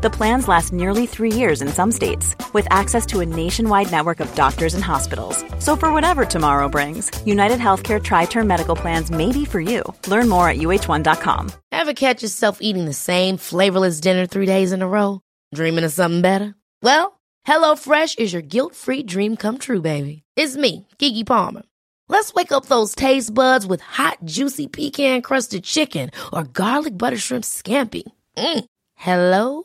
The plans last nearly three years in some states, with access to a nationwide network of doctors and hospitals. So, for whatever tomorrow brings, United Healthcare Tri Term Medical Plans may be for you. Learn more at uh1.com. Ever catch yourself eating the same flavorless dinner three days in a row? Dreaming of something better? Well, HelloFresh is your guilt free dream come true, baby. It's me, Gigi Palmer. Let's wake up those taste buds with hot, juicy pecan crusted chicken or garlic butter shrimp scampi. Mm. Hello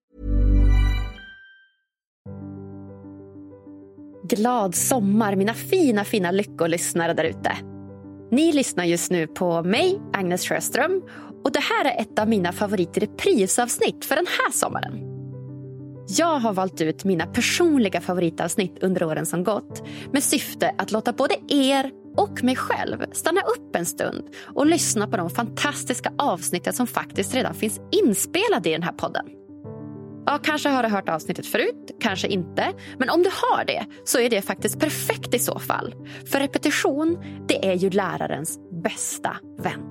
Glad sommar mina fina, fina lyckolyssnare där ute. Ni lyssnar just nu på mig, Agnes Sjöström. Och det här är ett av mina favorit reprisavsnitt för den här sommaren. Jag har valt ut mina personliga favoritavsnitt under åren som gått med syfte att låta både er och mig själv stanna upp en stund och lyssna på de fantastiska avsnitten som faktiskt redan finns inspelade i den här podden. Ja, kanske har du hört avsnittet förut, kanske inte. Men om du har det så är det faktiskt perfekt i så fall. För repetition, det är ju lärarens bästa vän.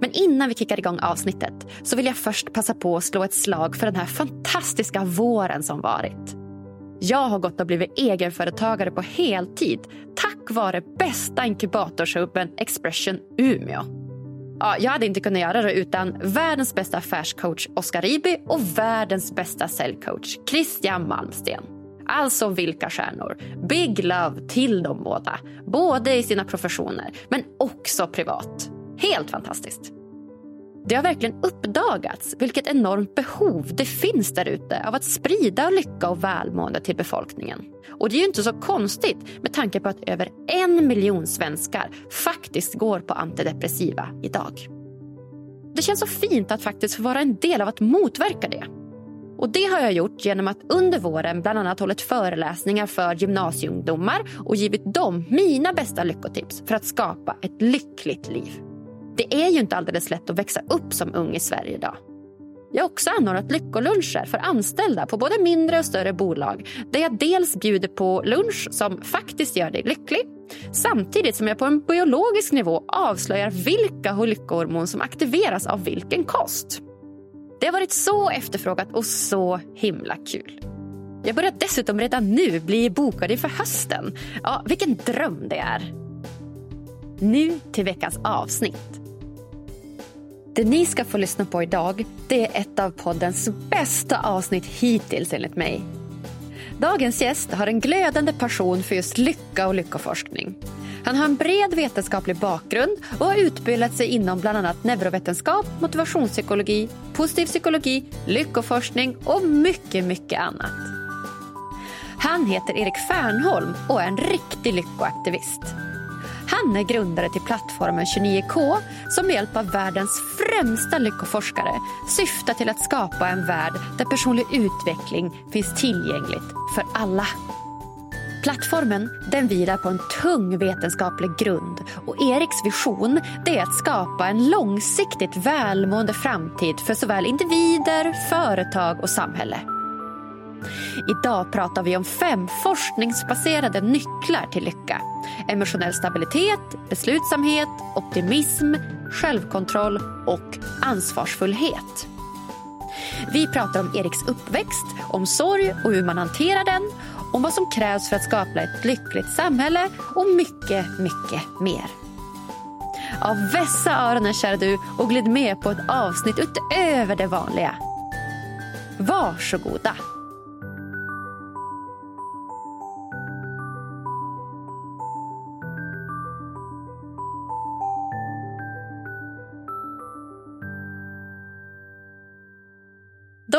Men innan vi kickar igång avsnittet så vill jag först passa på att slå ett slag för den här fantastiska våren som varit. Jag har gått och blivit egenföretagare på heltid tack vare bästa inkubatorshubben Expression Umeå. Ja, jag hade inte kunnat göra det utan världens bästa affärscoach Oskar Riby och världens bästa säljcoach Christian Malmsten. Alltså vilka stjärnor. Big love till dem båda. Både i sina professioner men också privat. Helt fantastiskt. Det har verkligen uppdagats vilket enormt behov det finns där ute av att sprida lycka och välmående till befolkningen. Och det är ju inte så konstigt med tanke på att över en miljon svenskar faktiskt går på antidepressiva idag. Det känns så fint att faktiskt få vara en del av att motverka det. Och Det har jag gjort genom att under våren bland annat hållit föreläsningar för gymnasieungdomar och givit dem mina bästa lyckotips för att skapa ett lyckligt liv. Det är ju inte alldeles lätt att växa upp som ung i Sverige idag. Jag har också anordnat lyckoluncher för anställda på både mindre och större bolag där jag dels bjuder på lunch som faktiskt gör dig lycklig samtidigt som jag på en biologisk nivå avslöjar vilka lyckohormon som aktiveras av vilken kost. Det har varit så efterfrågat och så himla kul. Jag börjar dessutom redan nu bli bokad inför hösten. Ja, vilken dröm det är. Nu till veckans avsnitt. Det ni ska få lyssna på idag det är ett av poddens bästa avsnitt hittills enligt mig. Dagens gäst har en glödande passion för just lycka och lyckoforskning. Han har en bred vetenskaplig bakgrund och har utbildat sig inom bland annat neurovetenskap, motivationspsykologi, positiv psykologi, lyckoforskning och mycket, mycket annat. Han heter Erik Fernholm och är en riktig lyckoaktivist. Han är grundare till plattformen 29K som med hjälp av världens främsta lyckoforskare syftar till att skapa en värld där personlig utveckling finns tillgängligt för alla. Plattformen den vilar på en tung vetenskaplig grund och Eriks vision det är att skapa en långsiktigt välmående framtid för såväl individer, företag och samhälle. Idag pratar vi om fem forskningsbaserade nycklar till lycka. Emotionell stabilitet, beslutsamhet, optimism, självkontroll och ansvarsfullhet. Vi pratar om Eriks uppväxt, om sorg och hur man hanterar den, om vad som krävs för att skapa ett lyckligt samhälle och mycket, mycket mer. Ja, vässa öronen kära du och glid med på ett avsnitt utöver det vanliga. Varsågoda.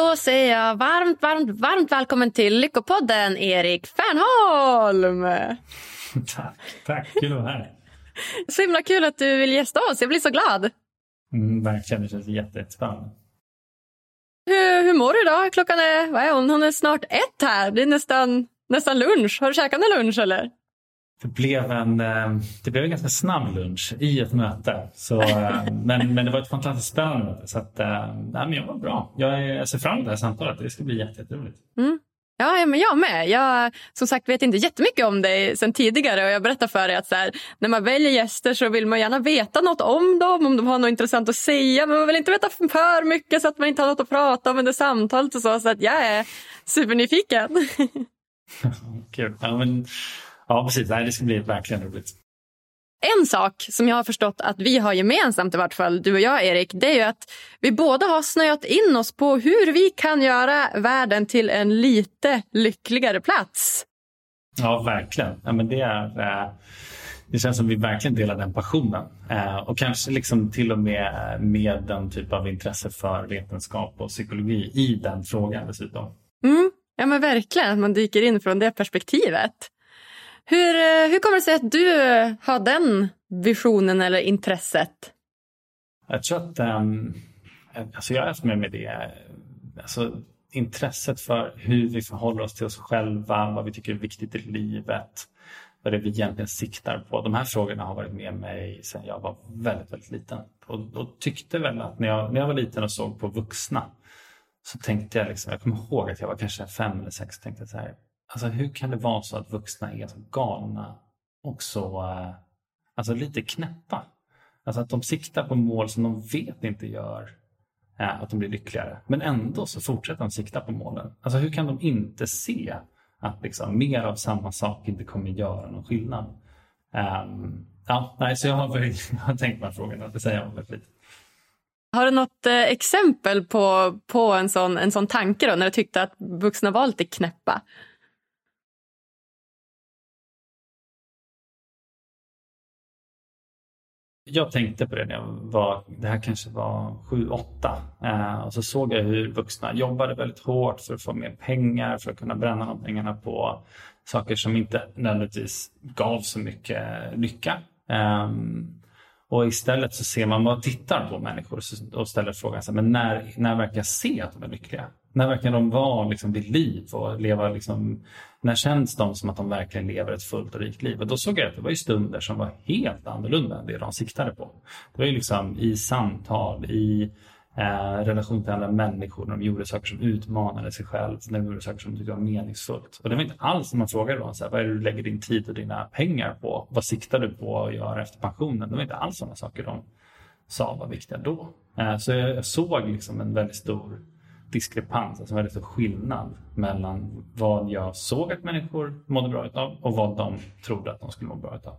Då säger jag varmt, varmt, varmt välkommen till Lyckopodden, Erik Fernholm. Tack, tack. Kul att vara här. Så himla kul att du vill gästa oss. Jag blir så glad. Mm, verkligen, det känns jättespännande. Hur, hur mår du idag? Klockan är, vad är hon? Hon är snart ett här. Det är nästan, nästan lunch. Har du käkat en lunch eller? Det blev, en, eh, det blev en ganska snabb lunch i ett möte. Så, eh, men, men det var ett fantastiskt spännande möte. Så att, eh, nej, men jag var bra. Jag, jag ser fram emot det här samtalet. Det ska bli jätteroligt. Mm. Ja, men jag med. Jag som sagt vet inte jättemycket om dig sen tidigare och jag berättar för dig att så här, när man väljer gäster så vill man gärna veta något om dem, om de har något intressant att säga, men man vill inte veta för mycket så att man inte har något att prata om under samtalet och så. Så att jag är supernyfiken. Kul. Ja, men, ja, precis. Nej, det ska bli verkligen roligt. En sak som jag har förstått att vi har gemensamt, i vart fall du och jag Erik, det är ju att vi båda har snöat in oss på hur vi kan göra världen till en lite lyckligare plats. Ja, verkligen. Ja, men det, är, eh, det känns som vi verkligen delar den passionen. Eh, och kanske liksom till och med med den typ av intresse för vetenskap och psykologi i den frågan dessutom. Mm, ja, men verkligen. Att man dyker in från det perspektivet. Hur, eh, hur kommer det sig att du har den visionen eller intresset? Jag tror att um, alltså jag har haft med mig det. Alltså, intresset för hur vi förhåller oss till oss själva, vad vi tycker är viktigt i livet, vad det är vi egentligen siktar på. De här frågorna har varit med mig sedan jag var väldigt, väldigt liten. Och, och tyckte väl att när jag, när jag var liten och såg på vuxna så tänkte jag, liksom, jag kommer ihåg att jag var kanske fem eller sex, tänkte så här, Alltså hur kan det vara så att vuxna är så galna och så eh, alltså lite knäppa? Alltså att de siktar på mål som de vet inte gör eh, att de blir lyckligare. Men ändå så fortsätter de sikta på målen. Alltså hur kan de inte se att liksom, mer av samma sak inte kommer göra någon skillnad? Um, ja, nej, så jag har, jag har tänkt på den frågan, det säger jag väldigt lite. Har du något eh, exempel på, på en, sån, en sån tanke då, när du tyckte att vuxna var lite knäppa? Jag tänkte på det när jag var, det här kanske var sju, åtta. Eh, och så såg jag hur vuxna jobbade väldigt hårt för att få mer pengar, för att kunna bränna de pengarna på saker som inte nödvändigtvis gav så mycket lycka. Eh, och istället så ser man, man tittar på människor och ställer frågan, så men när, när verkar jag se att de är lyckliga? När verkar de vara liksom, vid liv och leva liksom, när känns de som att de verkligen lever ett fullt och rikt liv? Och då såg jag att det var ju stunder som var helt annorlunda än det de siktade på. Det var ju liksom i samtal, i eh, relation till andra människor, när de gjorde saker som utmanade sig själv, när de gjorde saker som de tyckte var meningsfullt. Och det var inte alls när man frågade dem, så här, vad är det du lägger din tid och dina pengar på? Vad siktar du på att göra efter pensionen? Det var inte alls sådana saker de sa var viktiga då. Eh, så jag såg liksom en väldigt stor diskrepans, alltså en väldigt stor skillnad mellan vad jag såg att människor mådde bra av och vad de trodde att de skulle må bra av.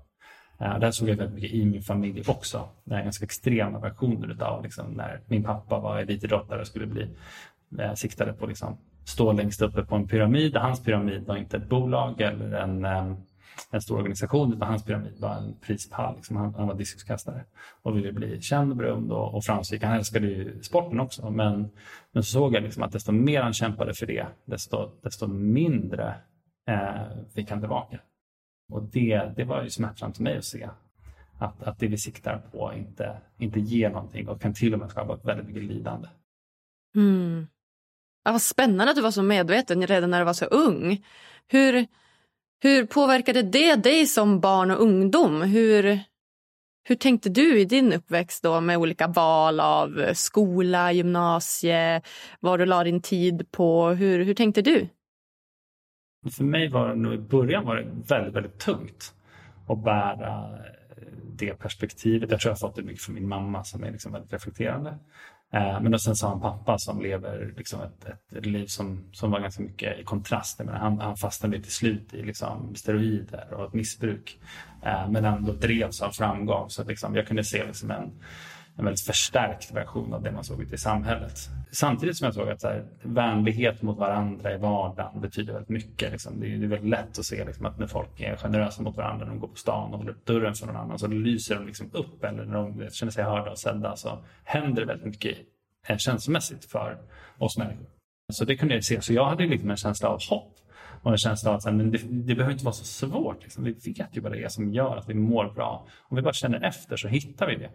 Eh, det här såg jag väldigt mycket i min familj också. Det är ganska extrema versioner av liksom, när min pappa var elitidrottare och skulle bli eh, siktade på liksom, stå längst uppe på en pyramid. Hans pyramid var inte ett bolag eller en eh, en stor organisation utan hans pyramid var en prispall. Liksom. Han, han var diskuskastare och ville bli känd och berömd och, och framgångsrik. Han älskade ju sporten också men, men så såg jag liksom att desto mer han kämpade för det desto, desto mindre eh, fick han tillbaka. Och det, det var ju smärtsamt för mig att se att, att det vi siktar på inte, inte ger någonting och kan till och med skapa väldigt mycket lidande. Mm. Ja, vad spännande att du var så medveten redan när du var så ung. Hur, hur påverkade det dig som barn och ungdom? Hur, hur tänkte du i din uppväxt då med olika val av skola, gymnasie, vad du la din tid på? Hur, hur tänkte du? För mig var det nog i början var det väldigt, väldigt tungt att bära det perspektivet. Jag tror jag har fått det mycket från min mamma som är liksom väldigt reflekterande. Eh, men sen så har han pappa som lever liksom ett, ett, liv som, som var ganska mycket i kontrast. Men han, han fastnade till slut i liksom steroider och ett missbruk. Eh, men ändå drevs av framgång. Så liksom jag kunde se liksom en en väldigt förstärkt version av det man såg ute i samhället. Samtidigt som jag såg att så här, vänlighet mot varandra i vardagen betyder väldigt mycket. Liksom. Det, är, det är väldigt lätt att se liksom, att när folk är generösa mot varandra när de går på stan och håller upp dörren för någon annan så lyser de liksom upp eller när de känner sig hörda och sedda så händer det väldigt mycket eh, känslomässigt för oss människor. Så det kunde jag se. Så jag hade liksom en känsla av hopp och en känsla av att men det, det behöver inte vara så svårt. Liksom. Vi vet ju vad det är som gör att vi mår bra. Om vi bara känner efter så hittar vi det.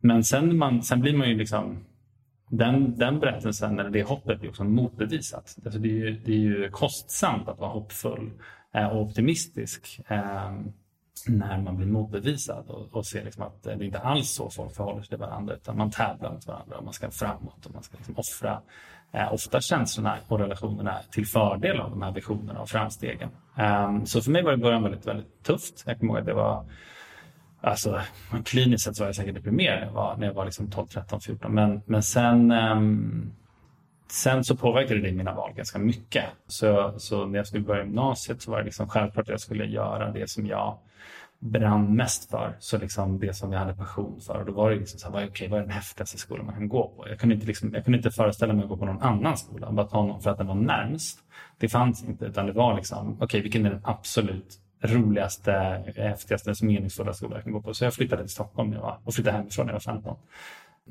Men sen, man, sen blir man ju liksom den, den berättelsen, eller det hoppet, blir också motbevisat. Alltså det, är ju, det är ju kostsamt att vara hoppfull eh, och optimistisk eh, när man blir motbevisad och, och ser liksom att det inte alls så folk förhåller sig till varandra utan man tävlar mot varandra och man ska framåt och man ska liksom offra eh, ofta känslorna och relationerna till fördel av de här visionerna och framstegen. Um, så för mig var det i början väldigt, väldigt tufft. Jag kommer ihåg att det var Alltså, kliniskt sett så var jag säkert deprimerad när jag var, när jag var liksom 12, 13, 14. Men, men sen, um, sen så påverkade det mina val ganska mycket. Så, så när jag skulle börja gymnasiet så var det liksom självklart att jag skulle göra det som jag brann mest för. Så liksom det som jag hade passion för. Och då var det liksom så här, okej, okay, vad är den häftigaste skolan man kan gå på? Jag kunde inte, liksom, jag kunde inte föreställa mig att gå på någon annan skola. Bara ta någon för att den var närmst. Det fanns inte, utan det var liksom, okej, okay, vilken är den absolut roligaste, häftigaste, meningsfulla skola jag kan gå på. Så jag flyttade till Stockholm när jag var, och flyttade hemifrån när jag var 15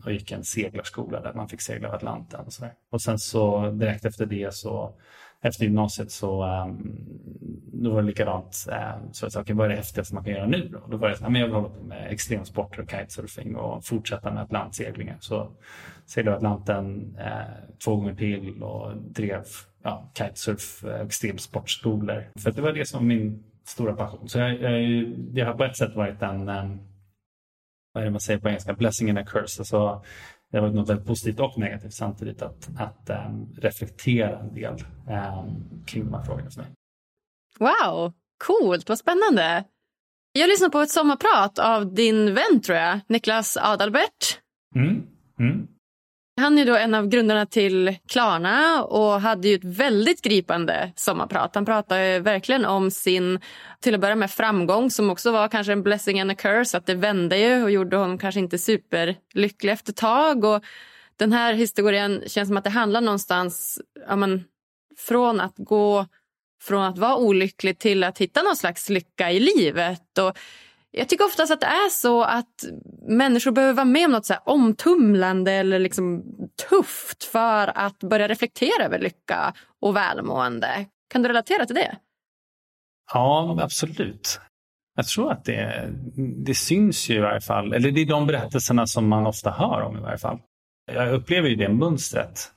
och gick en seglarskola där man fick segla över Atlanten. Och, så där. och sen så direkt efter det så efter gymnasiet så um, då var det likadant. Um, så jag sa, okay, vad är det häftigaste man kan göra nu då? Då var det så här, men jag vill hålla på med extremsporter och kitesurfing och fortsätta med atlantseglingar. Så seglade Atlanten uh, två gånger till och drev ja, kitesurf eh, och extremsportskolor. För det var det som min stora passion. Så jag, jag, det har på ett sätt varit en, vad är det man säger på engelska, blessing and a curse. Alltså, det har varit något väldigt positivt och negativt samtidigt att, att um, reflektera en del um, kring de här frågorna för mig. Wow, coolt, vad spännande. Jag lyssnade på ett sommarprat av din vän tror jag, Niklas Adalbert. Mm. Mm. Han är då en av grundarna till Klarna och hade ju ett väldigt gripande sommarprat. Han pratade verkligen om sin, till att börja med, framgång som också var kanske en blessing and a curse. Att det vände ju och gjorde honom kanske inte superlycklig efter ett tag. Och den här historien känns som att det handlar någonstans ja, men, från att gå från att vara olycklig till att hitta någon slags lycka i livet. Och jag tycker oftast att det är så att människor behöver vara med om något så här omtumlande eller liksom tufft för att börja reflektera över lycka och välmående. Kan du relatera till det? Ja, absolut. Jag tror att det, det syns ju i varje fall, eller det är de berättelserna som man ofta hör om i varje fall. Jag upplever ju det mönstret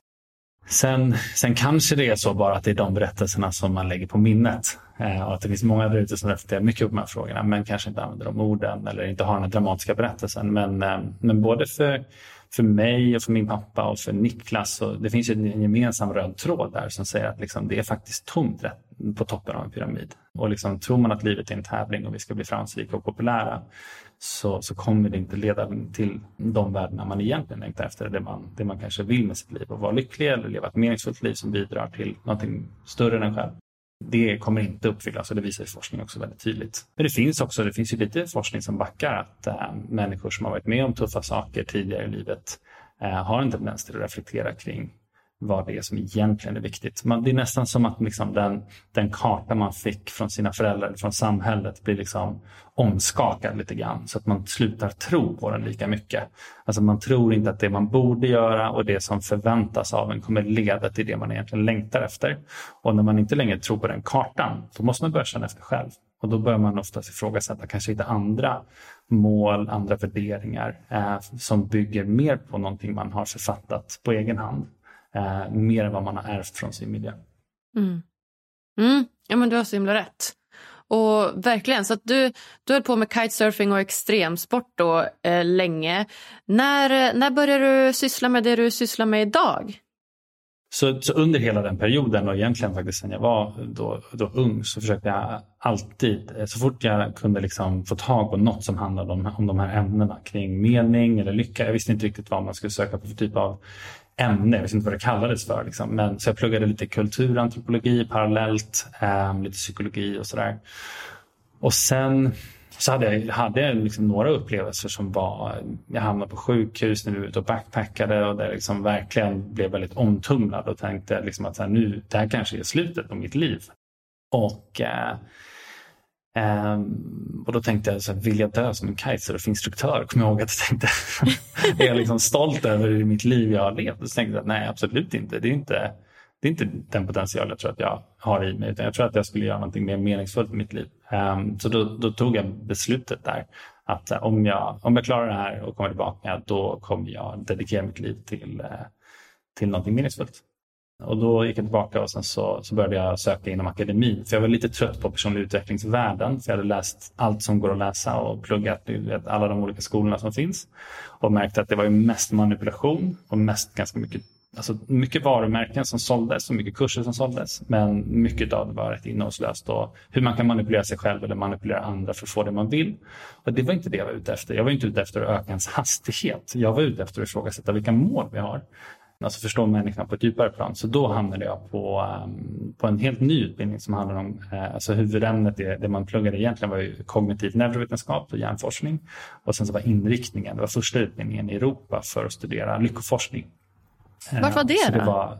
Sen, sen kanske det är så bara att det är de berättelserna som man lägger på minnet. Eh, och att det finns många där ute som reflekterar mycket på de här frågorna men kanske inte använder de orden eller inte har den här dramatiska berättelsen. Men, eh, men både för, för mig och för min pappa och för Niklas så det finns ju en gemensam röd tråd där som säger att liksom, det är faktiskt tomt rätt på toppen av en pyramid. Och liksom, tror man att livet är en tävling och vi ska bli framgångsrika och populära så, så kommer det inte leda till de värdena man egentligen längtar efter. Det man, det man kanske vill med sitt liv. Att vara lycklig eller leva ett meningsfullt liv som bidrar till någonting större än en själv. Det kommer inte uppfyllas och det visar forskning också väldigt tydligt. Men det finns också det finns ju lite forskning som backar att äh, människor som har varit med om tuffa saker tidigare i livet äh, har en tendens till att reflektera kring vad det är som egentligen är viktigt. Man, det är nästan som att liksom den, den karta man fick från sina föräldrar, från samhället, blir liksom omskakad lite grann. Så att man slutar tro på den lika mycket. Alltså man tror inte att det man borde göra och det som förväntas av en kommer leda till det man egentligen längtar efter. Och när man inte längre tror på den kartan, då måste man börja känna efter själv. Och då börjar man oftast ifrågasätta kanske hitta andra mål, andra värderingar eh, som bygger mer på någonting man har författat på egen hand eh, mer än vad man har ärvt från sin miljö. Mm. Mm. Ja, men du har så himla rätt. Och verkligen, så att du, du höll på med kitesurfing och extremsport då eh, länge. När, när började du syssla med det du sysslar med idag? Så, så, under hela den perioden och egentligen faktiskt sen jag var då, då ung så försökte jag alltid, eh, så fort jag kunde liksom få tag på något som handlade om, om de här ämnena kring mening eller lycka. Jag visste inte riktigt vad man skulle söka på för typ av ämne, jag vet inte vad det kallades för. Liksom. Men, så jag pluggade lite kulturantropologi parallellt, eh, lite psykologi och sådär. Och sen så hade jag, hade jag liksom några upplevelser som var, jag hamnade på sjukhus när vi var ute och backpackade och där liksom verkligen blev väldigt omtumlad och tänkte liksom att så här, nu, det här kanske är slutet på mitt liv. Och, eh, Um, och då tänkte jag, så här, vill jag dö som en kitesurfinstruktör? Kommer jag ihåg att jag tänkte. är jag liksom stolt över mitt liv jag har levt? Och så tänkte jag, nej absolut inte. Det är inte det är inte den potential jag tror att jag har i mig. Utan jag tror att jag skulle göra någonting mer meningsfullt i mitt liv. Um, så då, då, tog jag beslutet där. Att uh, om, jag, om jag klarar det här och kommer tillbaka då kommer jag dedikera mitt liv till, uh, till någonting meningsfullt. Och då gick jag tillbaka och sen så, så började jag söka inom akademin. För jag var lite trött på personlig utvecklingsvärlden. För jag hade läst allt som går att läsa och pluggat vet, alla de olika skolorna som finns. Och märkte att det var mest manipulation och mest ganska mycket alltså mycket varumärken som såldes och mycket kurser som såldes. Men mycket av det var rätt innehållslöst och hur man kan manipulera sig själv eller manipulera andra för att få det man vill. Och det var inte det jag var ute efter. Jag var inte ute efter att öka ens hastighet. Jag var ute efter att ifrågasätta vilka mål vi har. Alltså förstå människan på ett djupare plan. Så då hamnade jag på, um, på en helt ny utbildning som handlar om, uh, alltså huvudämnet, det, det man pluggade egentligen var ju kognitiv neurovetenskap och hjärnforskning. Och sen så var inriktningen, det var första utbildningen i Europa för att studera lyckoforskning. Varför var det, det Var,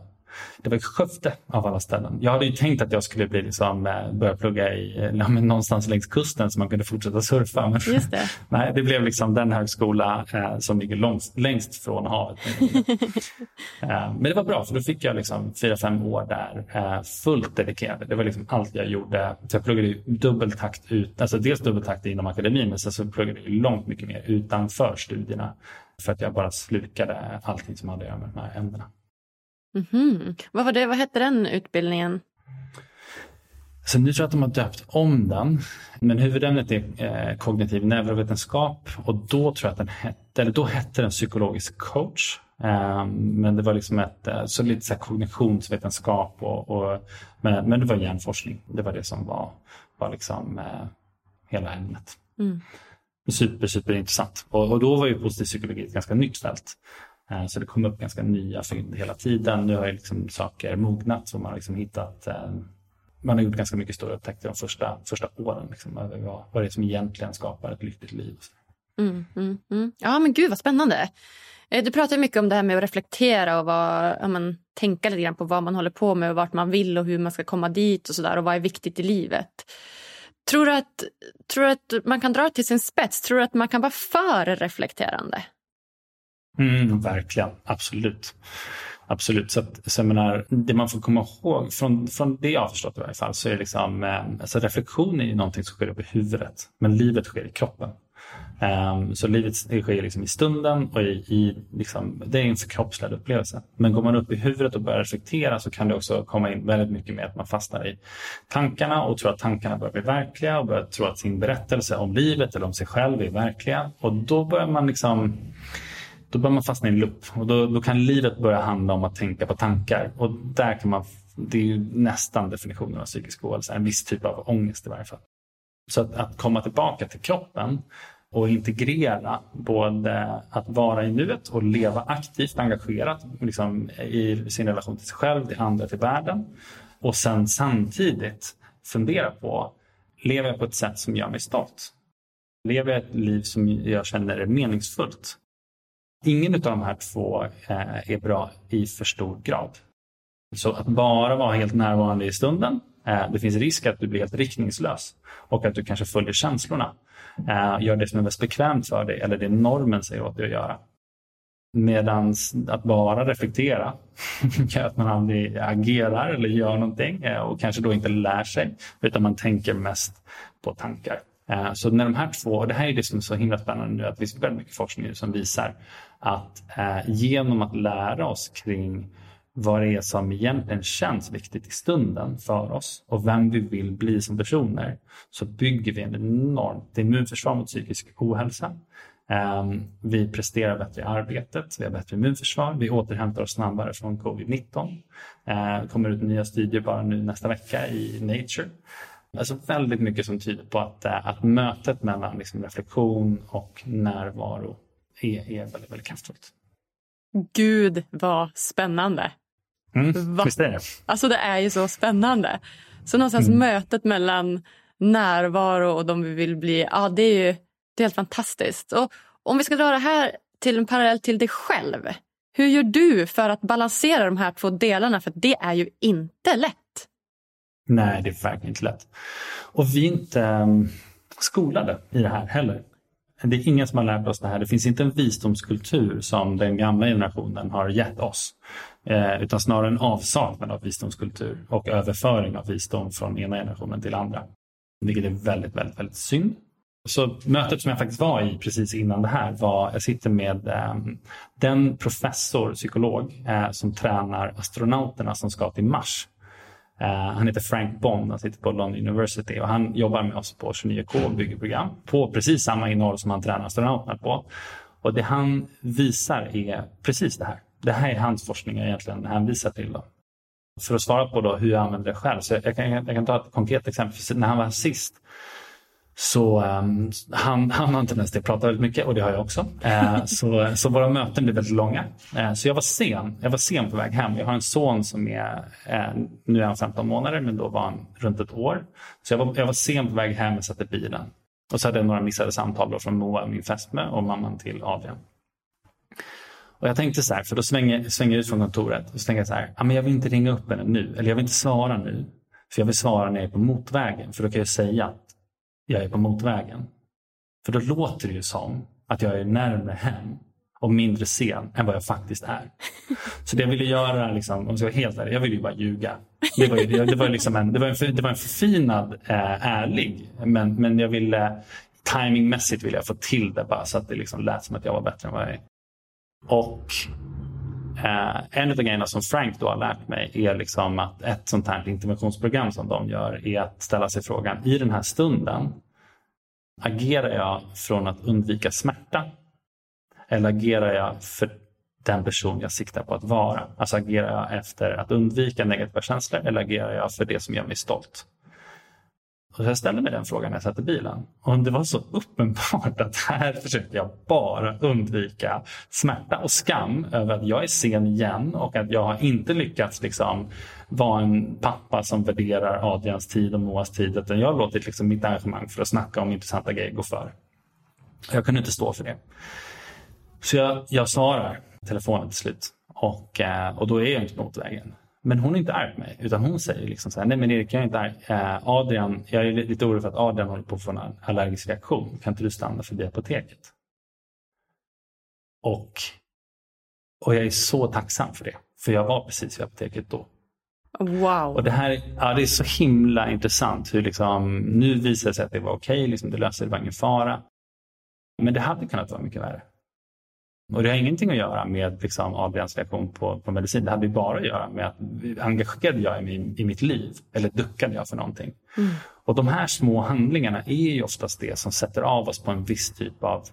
det var i Skövde av alla ställen. Jag hade ju tänkt att jag skulle bli liksom, eh, börja plugga i, ja, men någonstans längs kusten så man kunde fortsätta surfa. Men, Just det. nej, det blev liksom den högskola eh, som ligger långst, längst från havet. eh, men det var bra för då fick jag liksom fyra, fem år där eh, fullt dedikerad. Det var liksom allt jag gjorde. Så jag pluggade dubbeltakt ut, alltså dels dubbeltakt inom akademin men sen så pluggade jag långt mycket mer utanför studierna. För att jag bara slukade allting som hade att göra med de här ämnena. Mm -hmm. Vad var det? Vad hette den utbildningen? Så nu tror jag att de har döpt om den. Men huvudämnet är eh, kognitiv neurovetenskap och då tror jag att den hette, eller då hette den psykologisk coach. Eh, men det var liksom ett, eh, så lite så kognitionsvetenskap och, och men, men, det var hjärnforskning. Det var det som var, var liksom eh, hela ämnet. Mm super, super intressant. Och, och då var ju positiv psykologi ett ganska nytt fält. Eh, så det kom upp ganska nya fynd hela tiden. Nu har ju liksom saker mognat så man har liksom hittat eh, man har gjort ganska mycket stora upptäckter de första, första åren. Liksom, vad, vad det är som egentligen skapar ett lyckligt liv. Mm, mm, mm. Ja men gud vad spännande. Eh, du pratar mycket om det här med att reflektera och vad, ja, men, tänka lite grann på vad man håller på med och vart man vill och hur man ska komma dit och sådär och vad är viktigt i livet. Tror du, att, tror du att man kan dra det till sin spets? Tror du att man kan vara för reflekterande? Mm, verkligen, absolut. Absolut. Så, att, så menar, det man får komma ihåg, från, från det jag har förstått i varje fall, så är liksom, eh, alltså reflektion är ju någonting som sker uppe i huvudet, men livet sker i kroppen. Um, så livet sker liksom i stunden och i, i liksom, det är en förkroppsligad upplevelse. Men går man upp i huvudet och börjar reflektera så kan det också komma in väldigt mycket med att man fastnar i tankarna och tror att tankarna börjar bli verkliga och börjar tro att sin berättelse om livet eller om sig själv är verkliga. Och då börjar man liksom då börjar man fastna i en loop och då, då kan livet börja handla om att tänka på tankar. Och där kan man, det är ju nästan definitionen av psykisk ohälsa, en viss typ av ångest i varje fall. Så att, att komma tillbaka till kroppen och integrera både att vara i nuet och leva aktivt engagerat liksom, i sin relation till sig själv, till andra, till världen. Och sen samtidigt fundera på, lever jag på ett sätt som gör mig stolt? Lever jag ett liv som jag känner är meningsfullt? Ingen av de här två eh, är bra i för stor grad. Så att bara vara helt närvarande i stunden, eh, det finns risk att du blir helt riktningslös och att du kanske följer känslorna. Eh, gör det som är mest bekvämt för dig eller det normen säger åt dig att göra. Medan att bara reflektera gör att man aldrig agerar eller gör någonting och kanske då inte lär sig utan man tänker mest på tankar. Så när de här två, och det här är det som är så himla spännande nu, att det finns väldigt mycket forskning som visar att eh, genom att lära oss kring vad det är som egentligen känns viktigt i stunden för oss och vem vi vill bli som personer så bygger vi en enormt immunförsvar mot psykisk ohälsa. Ehm, vi presterar bättre i arbetet, vi har bättre immunförsvar, vi återhämtar oss snabbare från covid-19. Det ehm, kommer ut nya studier bara nu nästa vecka i Nature. Alltså väldigt mycket som tyder på att, eh, att mötet mellan liksom reflektion och närvaro är, är väldigt, väldigt kraftfullt. Gud vad spännande. Mm, visst är det. Alltså det är ju så spännande. Så någonstans mm. mötet mellan närvaro och de vi vill bli. Ja, det är ju det är helt fantastiskt. Och om vi ska dra det här till en parallell till dig själv. Hur gör du för att balansera de här två delarna? För det är ju inte lätt. Nej, det är verkligen inte lätt. Och vi är inte um, skolade i det här heller. Det är ingen som har lärt oss det här. Det finns inte en visdomskultur som den gamla generationen har gett oss. Eh, utan snarare en avsaknad av visdomskultur och överföring av visdom från ena generationen till andra. Vilket är väldigt, väldigt, väldigt synd. Så mötet som jag faktiskt var i precis innan det här var, jag sitter med eh, den professor, psykolog, eh, som tränar astronauterna som ska till Mars. Eh, han heter Frank Bond, han sitter på London University och han jobbar med oss på 29K byggeprogram på precis samma innehåll som han tränar astronauterna på. Och det han visar är precis det här. Det här är hans forskning egentligen hänvisar till. Då. För att svara på då hur jag använder det själv, så jag kan, jag kan ta ett konkret exempel. När han var sist så um, han, han har en tendens till att prata väldigt mycket och det har jag också. Uh, så, så våra möten blir väldigt långa. Uh, så jag var sen. Jag var sen på väg hem. Jag har en son som är, uh, nu är han 15 månader men då var han runt ett år. Så jag var, jag var sen på väg hem och satte bilen. Och så hade jag några missade samtal då från Moa, min fästmö och mamman till Adrian. Och jag tänkte så här, för då svänger, svänger jag ut från kontoret och så tänker jag så här, ah, men jag vill inte ringa upp henne nu, eller jag vill inte svara nu. För jag vill svara när jag är på motvägen, för då kan jag säga att jag är på motvägen. För då låter det ju som att jag är närmare hem och mindre sen än vad jag faktiskt är. Så det jag ville göra, liksom, om jag ska vara helt ärlig, jag ville ju bara ljuga. Det var, ju, det var, liksom en, det var, en, det var en förfinad äh, ärlig, men, men jag ville timingmässigt ville jag få till det bara så att det liksom lät som att jag var bättre än vad jag är. Och eh, en av de grejerna som Frank då har lärt mig är liksom att ett sånt här interventionsprogram som de gör är att ställa sig frågan i den här stunden agerar jag från att undvika smärta? Eller agerar jag för den person jag siktar på att vara? Alltså agerar jag efter att undvika negativa känslor eller agerar jag för det som gör mig stolt? Och jag ställde mig den frågan när jag satt i bilen. Och det var så uppenbart att här försökte jag bara undvika smärta och skam över att jag är sen igen och att jag har inte lyckats liksom vara en pappa som värderar Adrians tid och Moas tid. Utan jag har låtit liksom mitt engagemang för att snacka om intressanta grejer gå för. Jag kunde inte stå för det. Så jag, jag svarar telefonen till slut. Och, eh, och då är jag inte på motorvägen. Men hon är inte arg på mig, utan hon säger liksom så här, nej men Erik, jag är inte arg. Eh, Adrian, jag är lite orolig för att Adrian håller på att få en allergisk reaktion. Kan inte du stanna förbi apoteket? Och, och jag är så tacksam för det, för jag var precis vid apoteket då. Wow. Och det här ja, det är så himla intressant hur liksom, nu visar det sig att det var okej, okay, liksom, det löste det var ingen fara. Men det hade kunnat vara mycket värre. Och det har ingenting att göra med liksom, Adrians reaktion på, på medicin. Det hade bara att göra med att engagerade jag mig i, mitt liv eller duckade jag för någonting. Mm. Och de här små handlingarna är ju oftast det som sätter av oss på en viss typ av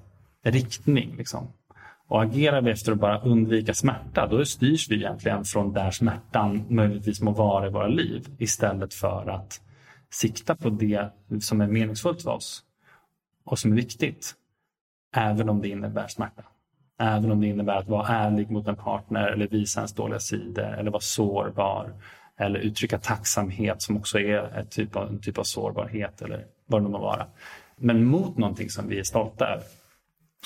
riktning. Liksom. Och agerar vi efter att bara undvika smärta, då styrs vi egentligen från där smärtan möjligtvis må vara i våra liv istället för att sikta på det som är meningsfullt för oss och som är viktigt, även om det innebär smärta. Även om det innebär att vara ärlig mot en partner eller visa ens dåliga sidor eller vara sårbar eller uttrycka tacksamhet som också är ett typ av, en typ av sårbarhet eller vad det må vara. Men mot någonting som vi är stolta över.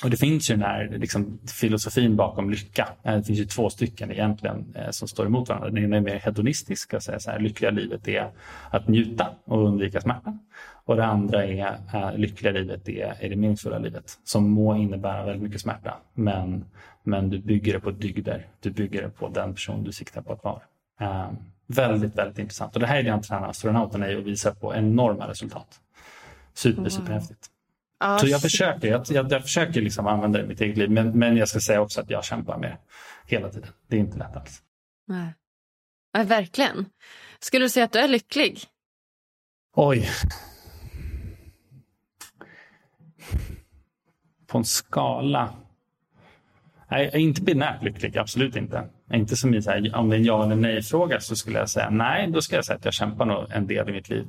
Och det finns ju den här liksom, filosofin bakom lycka. Eh, det finns ju två stycken egentligen eh, som står emot varandra. Den ena är mer hedonistisk, säga så här, lyckliga livet är att njuta och undvika smärta. Och det andra är äh, lyckliga livet är, är det meningsfulla livet som må innebära väldigt mycket smärta. Men, men du bygger det på dygder. Du bygger det på den person du siktar på att vara. Äh, väldigt, väldigt intressant. Och det här är det han tränar astronauterna i och visar på enorma resultat. Super, wow. superhäftigt. Ah, så jag försöker, jag, jag, jag, försöker liksom använda det i mitt eget liv. Men, men jag ska säga också att jag kämpar med det hela tiden. Det är inte lätt alls. Nej. Nej, verkligen. Skulle du säga att du är lycklig? Oj, på en skala. Nej, jag är inte binärt lycklig, absolut inte. Inte som i så här, om det är en ja eller nej-fråga så skulle jag säga nej, då ska jag säga att jag kämpar nog en del i mitt liv.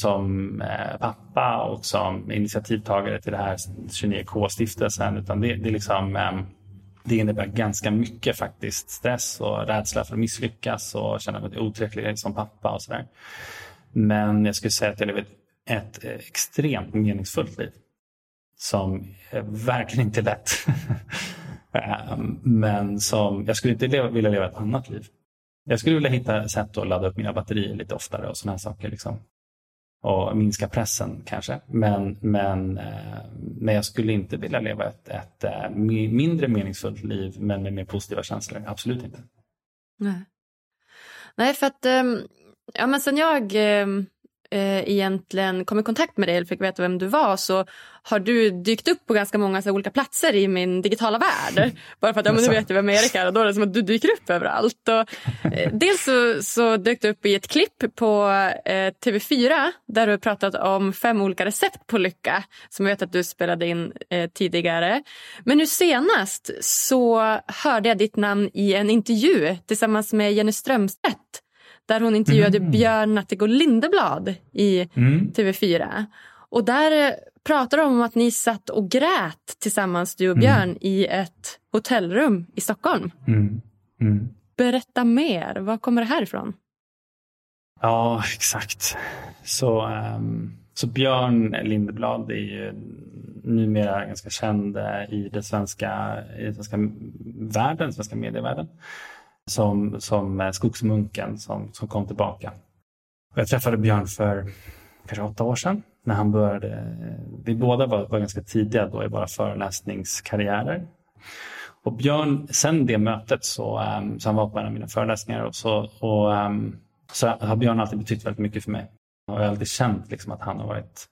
Som eh, pappa och som initiativtagare till det här 29K-stiftelsen. Utan det, det, liksom, ehm, det innebär ganska mycket faktiskt. Stress och rädsla för att misslyckas och känna mig otillräcklig som pappa och sådär. Men jag skulle säga att jag lever ett extremt meningsfullt liv. Som är verkligen inte är lätt. Ehm, men som, jag skulle inte leva, vilja leva ett annat liv. Jag skulle vilja hitta sätt att ladda upp mina batterier lite oftare och sådana här saker. Liksom. Och minska pressen kanske. Men, men, eh, men jag skulle inte vilja leva ett, ett, eh, mindre meningsfullt liv men med mer positiva känslor. Absolut inte. Nej, Nej för att ehm, ja, men sen jag ehm, eh, egentligen kom i kontakt med dig eller fick veta vem du var så har du dykt upp på ganska många så olika platser i min digitala värld. Bara för att ja, men nu vet jag vem Erik är och då är det som att du dyker upp överallt. Och, eh, dels så, så dök du upp i ett klipp på eh, TV4 där du pratat om fem olika recept på lycka som jag vet att du spelade in eh, tidigare. Men nu senast så hörde jag ditt namn i en intervju tillsammans med Jenny Strömstedt där hon intervjuade mm. Björn Natthegård Lindeblad i mm. TV4. Och där pratar de om att ni satt och grät tillsammans, du och mm. Björn, mm. i ett hotellrum i Stockholm. Mm. mm. Berätta mer. Var kommer det här ifrån? Ja, exakt. Så, um, så Björn Lindeblad är ju numera ganska känd eh, i den svenska, i den svenska världen, den svenska medievärlden som, som eh, skogsmunken som, som kom tillbaka. Och jag träffade Björn för kanske åtta år sedan när han började. Eh, vi båda var, var ganska tidiga då i våra föreläsningskarriärer. Och Björn, sen det mötet så, um, så han var på en av mina föreläsningar och så, och, um, så har Björn alltid betytt väldigt mycket för mig. Och jag har alltid känt liksom att han har varit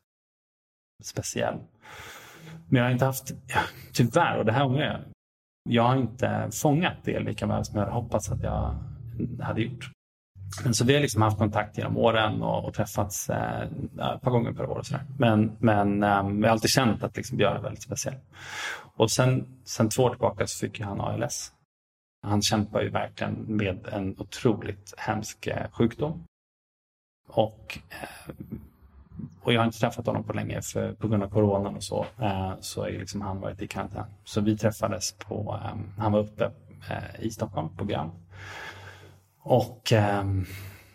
speciell. Men jag har inte haft, ja, tyvärr, och det här ångrar jag, jag har inte fångat det lika väl som jag hade hoppats att jag hade gjort. Men så vi har liksom haft kontakt genom åren och, och träffats eh, ett par gånger per år. Och sådär. Men, men eh, jag har alltid känt att liksom Björn är väldigt speciell. Och sen, sen två år tillbaka så fick han ALS. Han kämpar ju verkligen med en otroligt hemsk eh, sjukdom. Och eh, och jag har inte träffat honom på länge för, på grund av coronan och så. Eh, så har liksom han varit i karantän. Så vi träffades på, eh, han var uppe eh, i Stockholm på Grand. Och, ehm,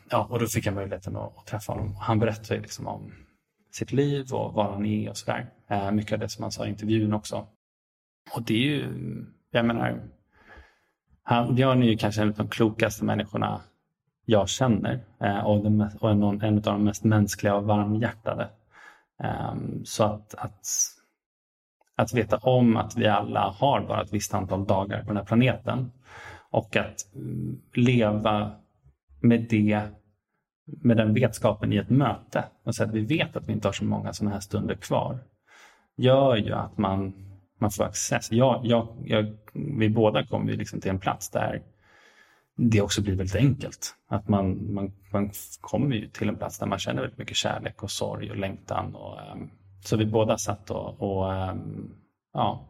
ja, och då fick jag möjligheten att, att träffa honom. Han berättade liksom om sitt liv och var han är och sådär. Eh, mycket av det som han sa i intervjun också. Och det är ju, jag menar, han, Björn är ju kanske en av de klokaste människorna jag känner eh, och, den, och en, en av de mest mänskliga och varmhjärtade. Ehm, så att, att, att veta om att vi alla har bara ett visst antal dagar på den här planeten och att mm, leva med det med den vetskapen i ett möte och säga att vi vet att vi inte har så många sådana här stunder kvar gör ju att man, man får access. Jag, jag, jag, vi båda kommer liksom till en plats där det också blir väldigt enkelt. Att man, man, man kommer ju till en plats där man känner väldigt mycket kärlek och sorg och längtan. Och, um, så vi båda satt och, och um, ja,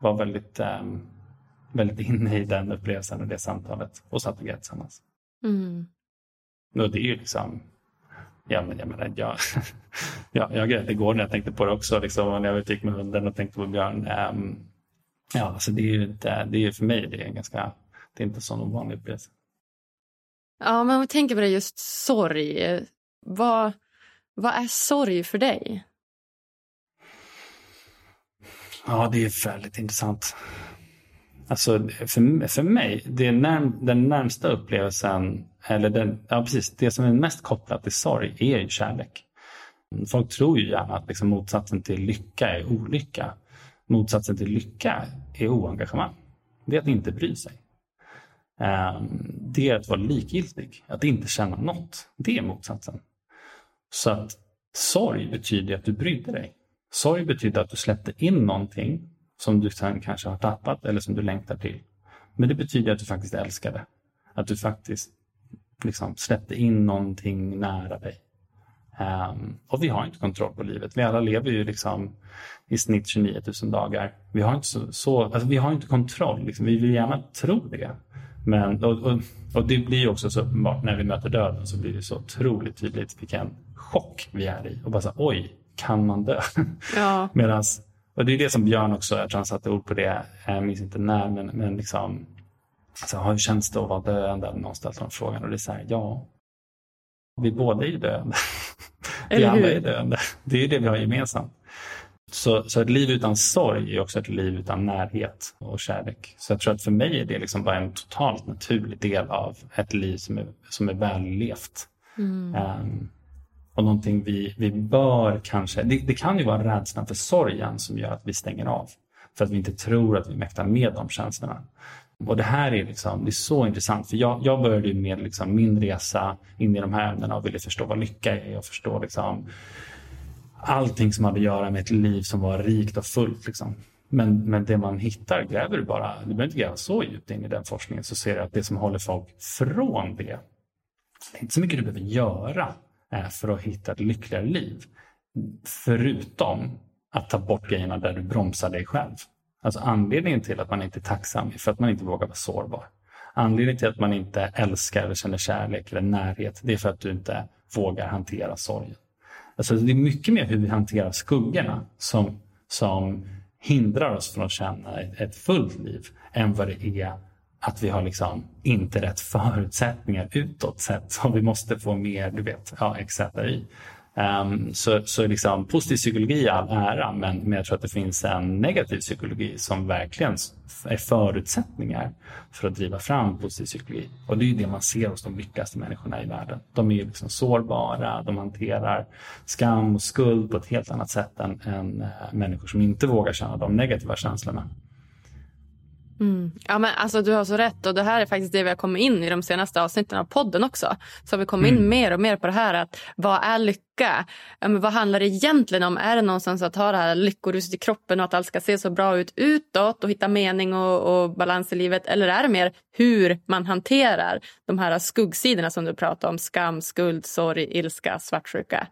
var väldigt, um, väldigt inne i den upplevelsen och det samtalet och satt och grät tillsammans. Mm. Och det är ju liksom, ja men jag menar, jag, ja, jag grät igår när jag tänkte på det också, liksom, när jag gick med hunden och tänkte på Björn. ja, alltså det är ju inte, det är för mig det är ganska det är inte en sån ovanlig upplevelse. Ja, men om vi tänker på det just sorg. Vad, vad är sorg för dig? Ja, det är väldigt intressant. Alltså för, för mig, det närm, den närmsta upplevelsen, eller den, ja, precis, det som är mest kopplat till sorg är ju kärlek. Folk tror ju gärna att liksom motsatsen till lycka är olycka. Motsatsen till lycka är oengagemang. Det är att inte bry sig. Ehm, det är att vara likgiltig, att inte känna något. Det är motsatsen. Så att sorg betyder att du brydde dig. Sorg betyder att du släppte in någonting som du sen kanske har tappat eller som du längtar till. Men det betyder att du faktiskt älskade. Att du faktiskt liksom släppte in någonting nära dig. Um, och vi har inte kontroll på livet. Vi alla lever ju liksom i snitt 29 000 dagar. Vi har inte, så, så alltså vi har inte kontroll. Liksom. Vi vill gärna tro det. Men, och, och, och, det blir också så uppenbart när vi möter döden så blir det så otroligt tydligt vilken chock vi är i. Och bara så oj, kan man dö? Ja. Medans, och det är det som Björn också, jag tror han satte ord på det, jag minns inte när, men, men liksom, alltså, hur känns det att vara döende? Någon ställt den frågan och det är så här, ja, vi båda är ju döende. vi alla är döende. Det är det vi har gemensamt. Så, så ett liv utan sorg är också ett liv utan närhet och kärlek. Så jag tror att för mig är det liksom bara en totalt naturlig del av ett liv som är, som är vällevt. Mm. Um, och någonting vi, vi bör kanske, det, det, kan ju vara rädslan för sorgen som gör att vi stänger av. För att vi inte tror att vi mäktar med de känslorna. Och det här är, liksom, det är så intressant för jag, jag började med liksom min resa in i de här ämnena och ville förstå vad lycka är och förstå liksom allting som hade att göra med ett liv som var rikt och fullt. Liksom. Men, men det man hittar, gräver du bara, du behöver inte gräva så djupt in i den forskningen, så ser du att det som håller folk från det, det är inte så mycket du behöver göra eh, för att hitta ett lyckligare liv. Förutom att ta bort grejerna där du bromsar dig själv. Alltså anledningen till att man inte är tacksam är för att man inte vågar vara sårbar. Anledningen till att man inte älskar eller känner kärlek eller närhet, det är för att du inte vågar hantera sorgen. Alltså det är mycket mer hur vi hanterar skuggorna som, som hindrar oss från att känna ett, ett fullt liv än vad det är att vi har liksom inte rätt förutsättningar utåt sett. som vi måste få mer, du vet, ja, XZI. Um, så så liksom, positiv psykologi i all ära, men, men jag tror att det finns en negativ psykologi som verkligen är förutsättningar för att driva fram positiv psykologi. Och det är ju det man ser hos de lyckligaste människorna i världen. De är ju liksom sårbara, de hanterar skam och skuld på ett helt annat sätt än, än eh, människor som inte vågar känna de negativa känslorna. Mm. Ja, men alltså, du har så rätt. och Det här är faktiskt det vi har kommit in i de senaste avsnitten av podden också. Så har vi kommit in mm. mer och mer på det här att vad är lycka? Men vad handlar det egentligen om? Är det någonstans att ha det här lyckoruset i kroppen och att allt ska se så bra ut utåt och hitta mening och, och balans i livet? Eller är det mer hur man hanterar de här skuggsidorna som du pratar om? Skam, skuld, sorg, ilska, svartsjuka.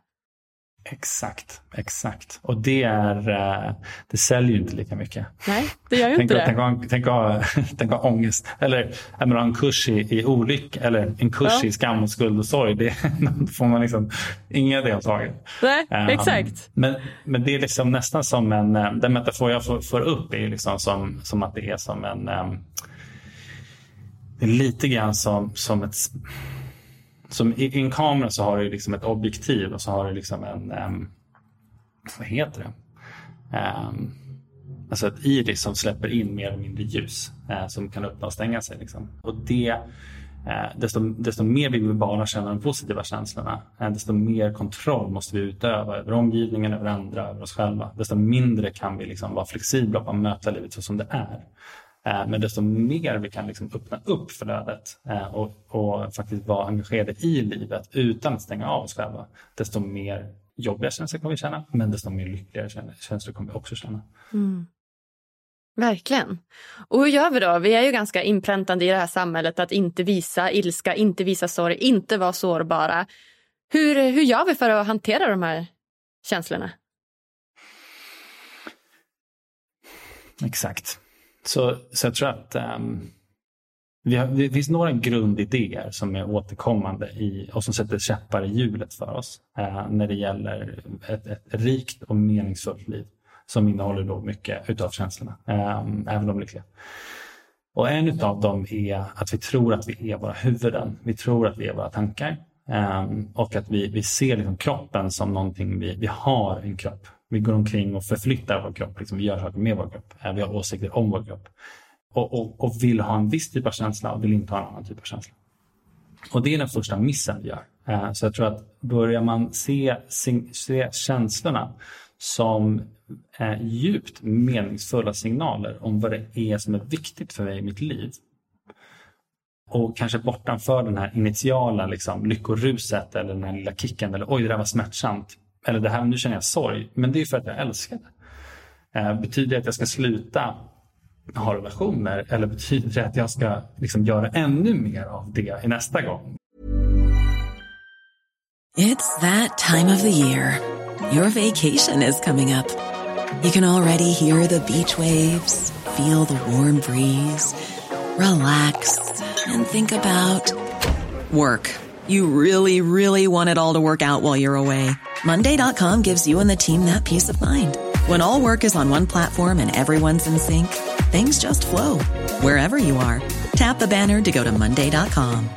Exakt, exakt. Och det är, eh, det säljer ju inte lika mycket. Nej, det gör ju tänk, inte det. Tänk, tänk, tänk, ha, tänk ha ångest, eller menar, en kurs i, i olycka, eller en kurs ja. i skam och skuld och sorg. Det får man liksom inga deltagare. Nej, um, exakt. Men, men det är liksom nästan som en, eh, den metafor jag får, får upp är liksom som, som att det är som en, um, det är lite grann som, som ett som i, i, en kamera så har du liksom ett objektiv och så har du liksom en, um, vad heter det? Um, alltså ett iris som släpper in mer eller mindre ljus uh, som kan öppna och stänga sig. Liksom. Och det, uh, desto, desto mer vi bara känna de positiva känslorna, uh, desto mer kontroll måste vi utöva över omgivningen, över andra, över oss själva. Desto mindre kan vi liksom vara flexibla och möta livet så som det är. Eh, men desto mer vi kan liksom öppna upp flödet eh, och, och faktiskt vara engagerade i livet utan att stänga av oss själva, desto mer jobbiga känslor kommer vi känna, men desto mer lyckligare känslor kommer vi också känna. Mm. Verkligen. Och hur gör vi då? Vi är ju ganska inpräntade i det här samhället att inte visa ilska, inte visa sorg, inte vara sårbara. Hur, hur gör vi för att hantera de här känslorna? Exakt. Så, så jag tror att um, vi har, det finns några grundidéer som är återkommande i, och som sätter käppar i hjulet för oss uh, när det gäller ett, ett, rikt och meningsfullt liv som innehåller då mycket utav känslorna, um, även de lyckliga. Och en av dem är att vi tror att vi är våra huvuden. Vi tror att vi är våra tankar. Um, och att vi, vi ser liksom kroppen som någonting, vi, vi har en kropp. Vi går omkring och förflyttar vår kropp. Liksom vi gör saker med vår kropp. Eh, vi har åsikter om vår kropp. Och, och, och, vill ha en viss typ av känsla och vill inte ha en annan typ av känsla. Och det är den första missen vi gör. Eh, så jag tror att börjar man se, se känslorna som eh, djupt meningsfulla signaler om vad det är som är viktigt för mig i mitt liv. Och kanske bortanför den här initiala liksom, lyckoruset eller den här lilla kicken eller oj det där var smärtsamt eller det här, nu känner jag sorg, men det är för att jag älskar det. Eh, betyder det att jag ska sluta ha relationer eller betyder det att jag ska liksom göra ännu mer av det i nästa gång? It's that time of the year. Your vacation is coming up. You can already hear the beach waves, feel the warm breeze, relax and think about work. You really, really want it all to work out while you're away. Monday.com gives you and the team that peace of mind. When all work is on one platform and everyone's in sync, things just flow wherever you are. Tap the banner to go to Monday.com.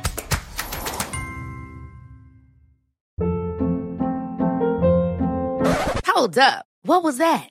Hold up. What was that?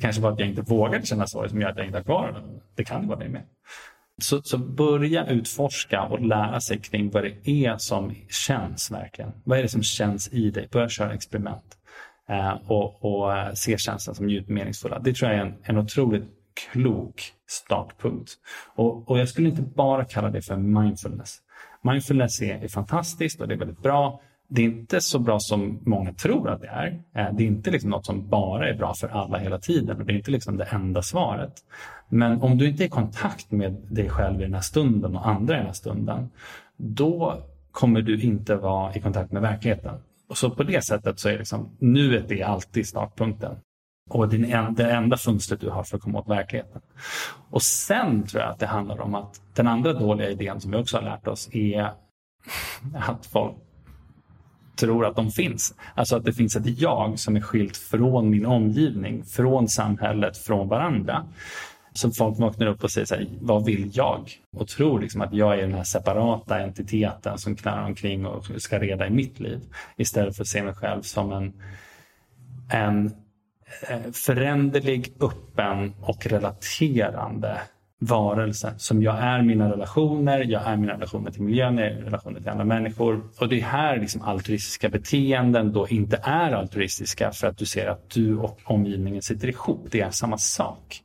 kanske var att jag inte vågade känna sorg som gör att jag inte har kvar den. Det kan ju vara det med. Så, så börja utforska och lära sig kring vad det är som känns verkligen. Vad är det som känns i dig? Börja köra experiment. Eh, och, och eh, se känslan som djupt meningsfulla. Det tror jag är en, en otroligt klok startpunkt. Och, och jag skulle inte bara kalla det för mindfulness. Mindfulness är, är fantastiskt och det är väldigt bra det är inte så bra som många tror att det är. Eh, det är inte liksom något som bara är bra för alla hela tiden och det är inte liksom det enda svaret. Men om du inte är i kontakt med dig själv i den här stunden och andra i den här stunden, då kommer du inte vara i kontakt med verkligheten. Och så på det sättet så är liksom, nuet är alltid startpunkten. Och din, det enda fönstret du har för att komma åt verkligheten. Och sen tror jag att det handlar om att den andra dåliga idén som vi också har lärt oss är att folk tror att de finns. Alltså att det finns ett jag som är skilt från min omgivning, från samhället, från varandra. Så folk vaknar upp och säger så här, vad vill jag? Och tror liksom att jag är den här separata entiteten som knarrar omkring och ska reda i mitt liv. Istället för att se mig själv som en, en eh, föränderlig, öppen och relaterande varelse som jag är mina relationer, jag är mina relationer till miljön, jag är relationer till andra människor. Och det är här liksom altruistiska beteenden då inte är altruistiska för att du ser att du och omgivningen sitter ihop. Det är samma sak.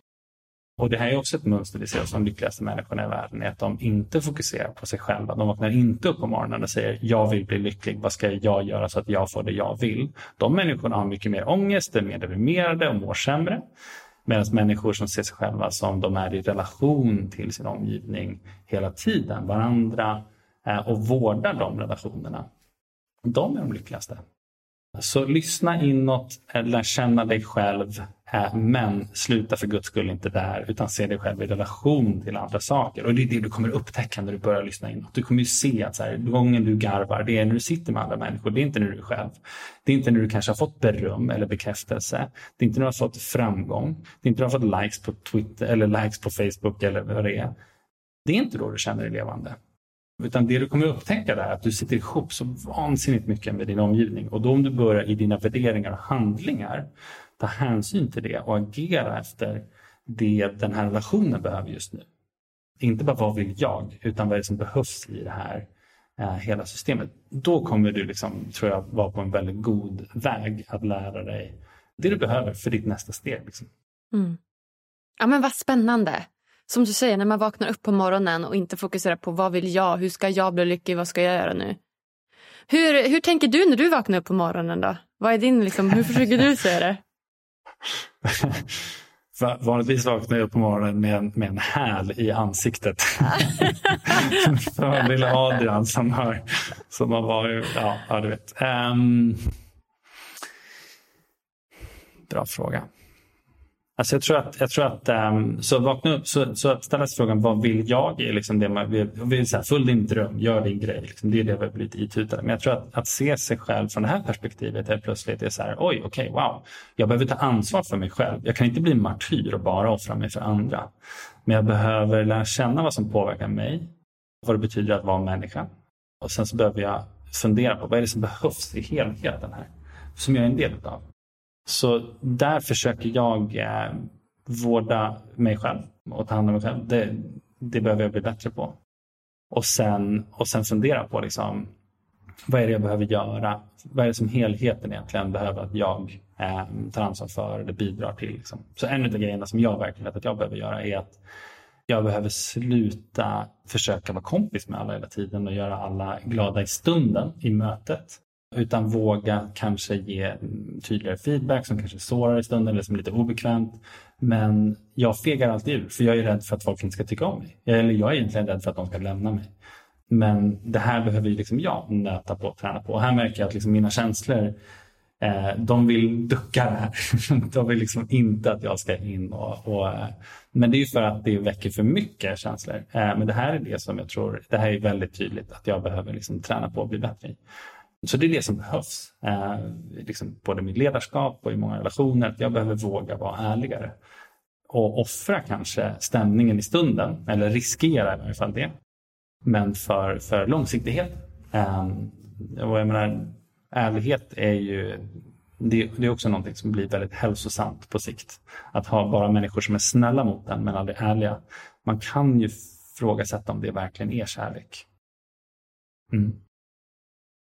Och det här är också ett mönster vi ser hos de lyckligaste människorna i världen, är att de inte fokuserar på sig själva. De vaknar inte upp på morgonen och säger jag vill bli lycklig, vad ska jag göra så att jag får det jag vill? De människorna har mycket mer ångest, är mer deprimerade och mår sämre. Medan människor som ser sig själva som de är i relation till sin omgivning hela tiden, varandra eh, och vårdar de relationerna. De är de lyckligaste. Så lyssna inåt, lär känna dig själv, men sluta för guds skull inte där, utan se dig själv i relation till andra saker. Och det är det du kommer upptäcka när du börjar lyssna inåt. Du kommer ju se att så här, gången du garvar, det är när du sitter med andra människor, det är inte när du är själv. Det är inte när du kanske har fått beröm eller bekräftelse. Det är inte när du har fått framgång. Det är inte när du har fått likes på Twitter eller likes på Facebook eller vad det är. Det är inte då du känner dig levande. Utan det du kommer upptäcka är att du sitter ihop så vansinnigt mycket med din omgivning. Och då om du börjar i dina värderingar och handlingar ta hänsyn till det och agera efter det den här relationen behöver just nu. Inte bara vad vill jag, utan vad är det som behövs i det här eh, hela systemet. Då kommer du, liksom, tror jag, vara på en väldigt god väg att lära dig det du behöver för ditt nästa steg. Liksom. Mm. Ja men vad spännande som du säger, när man vaknar upp på morgonen och inte fokuserar på vad vill jag, hur ska jag bli lycklig, vad ska jag göra nu? Hur, hur tänker du när du vaknar upp på morgonen då? Vad är din, liksom, hur försöker du se det? Vanligtvis vaknar jag upp på morgonen med en, med en häl i ansiktet. Från lilla Adrian som har, som har varit, ja, ja du vet. Um, bra fråga. Alltså jag tror att, jag tror att um, så vakna upp, så, så att ställa sig frågan vad vill jag? Är liksom det man vill, vill så här, följ din dröm, gör din grej. Liksom. Det är det vi har blivit itutade. Men jag tror att, att se sig själv från det här perspektivet är plötsligt är så här, oj, okej, okay, wow. Jag behöver ta ansvar för mig själv. Jag kan inte bli martyr och bara offra mig för andra. Men jag behöver lära känna vad som påverkar mig. Vad det betyder att vara människa. Och sen så behöver jag fundera på vad är det som behövs i helheten här. Som jag är en del av. Så där försöker jag eh, vårda mig själv och ta hand om mig själv. Det, det behöver jag bli bättre på. Och sen, och sen fundera på liksom, vad är det jag behöver göra? Vad är det som helheten egentligen behöver att jag eh, tar ansvar för eller bidrar till? Liksom. Så en av grejerna som jag verkligen vet att jag behöver göra är att jag behöver sluta försöka vara kompis med alla hela tiden och göra alla glada i stunden i mötet. Utan våga kanske ge tydligare feedback som kanske sårar i stunden eller som är lite obekvämt. Men jag fegar alltid ur för jag är rädd för att folk inte ska tycka om mig. Eller jag är egentligen rädd för att de ska lämna mig. Men det här behöver ju liksom jag nöta på och träna på. Och här märker jag att liksom mina känslor Eh, de vill ducka det här. de vill liksom inte att jag ska in. Och, och, eh, men det är ju för att det väcker för mycket känslor. Eh, men det här är det som jag tror, det här är väldigt tydligt att jag behöver liksom träna på att bli bättre i. Så det är det som behövs. Eh, liksom både mitt ledarskap och i många relationer. Att jag behöver våga vara ärligare. Och offra kanske stämningen i stunden. Eller riskera i varje fall det. Men för, för långsiktighet. Eh, och jag menar, ärlighet är ju det, det, är också någonting som blir väldigt hälsosamt på sikt. Att ha bara människor som är snälla mot en men aldrig ärliga. Man kan ju frågasätta om det verkligen är kärlek. Mm.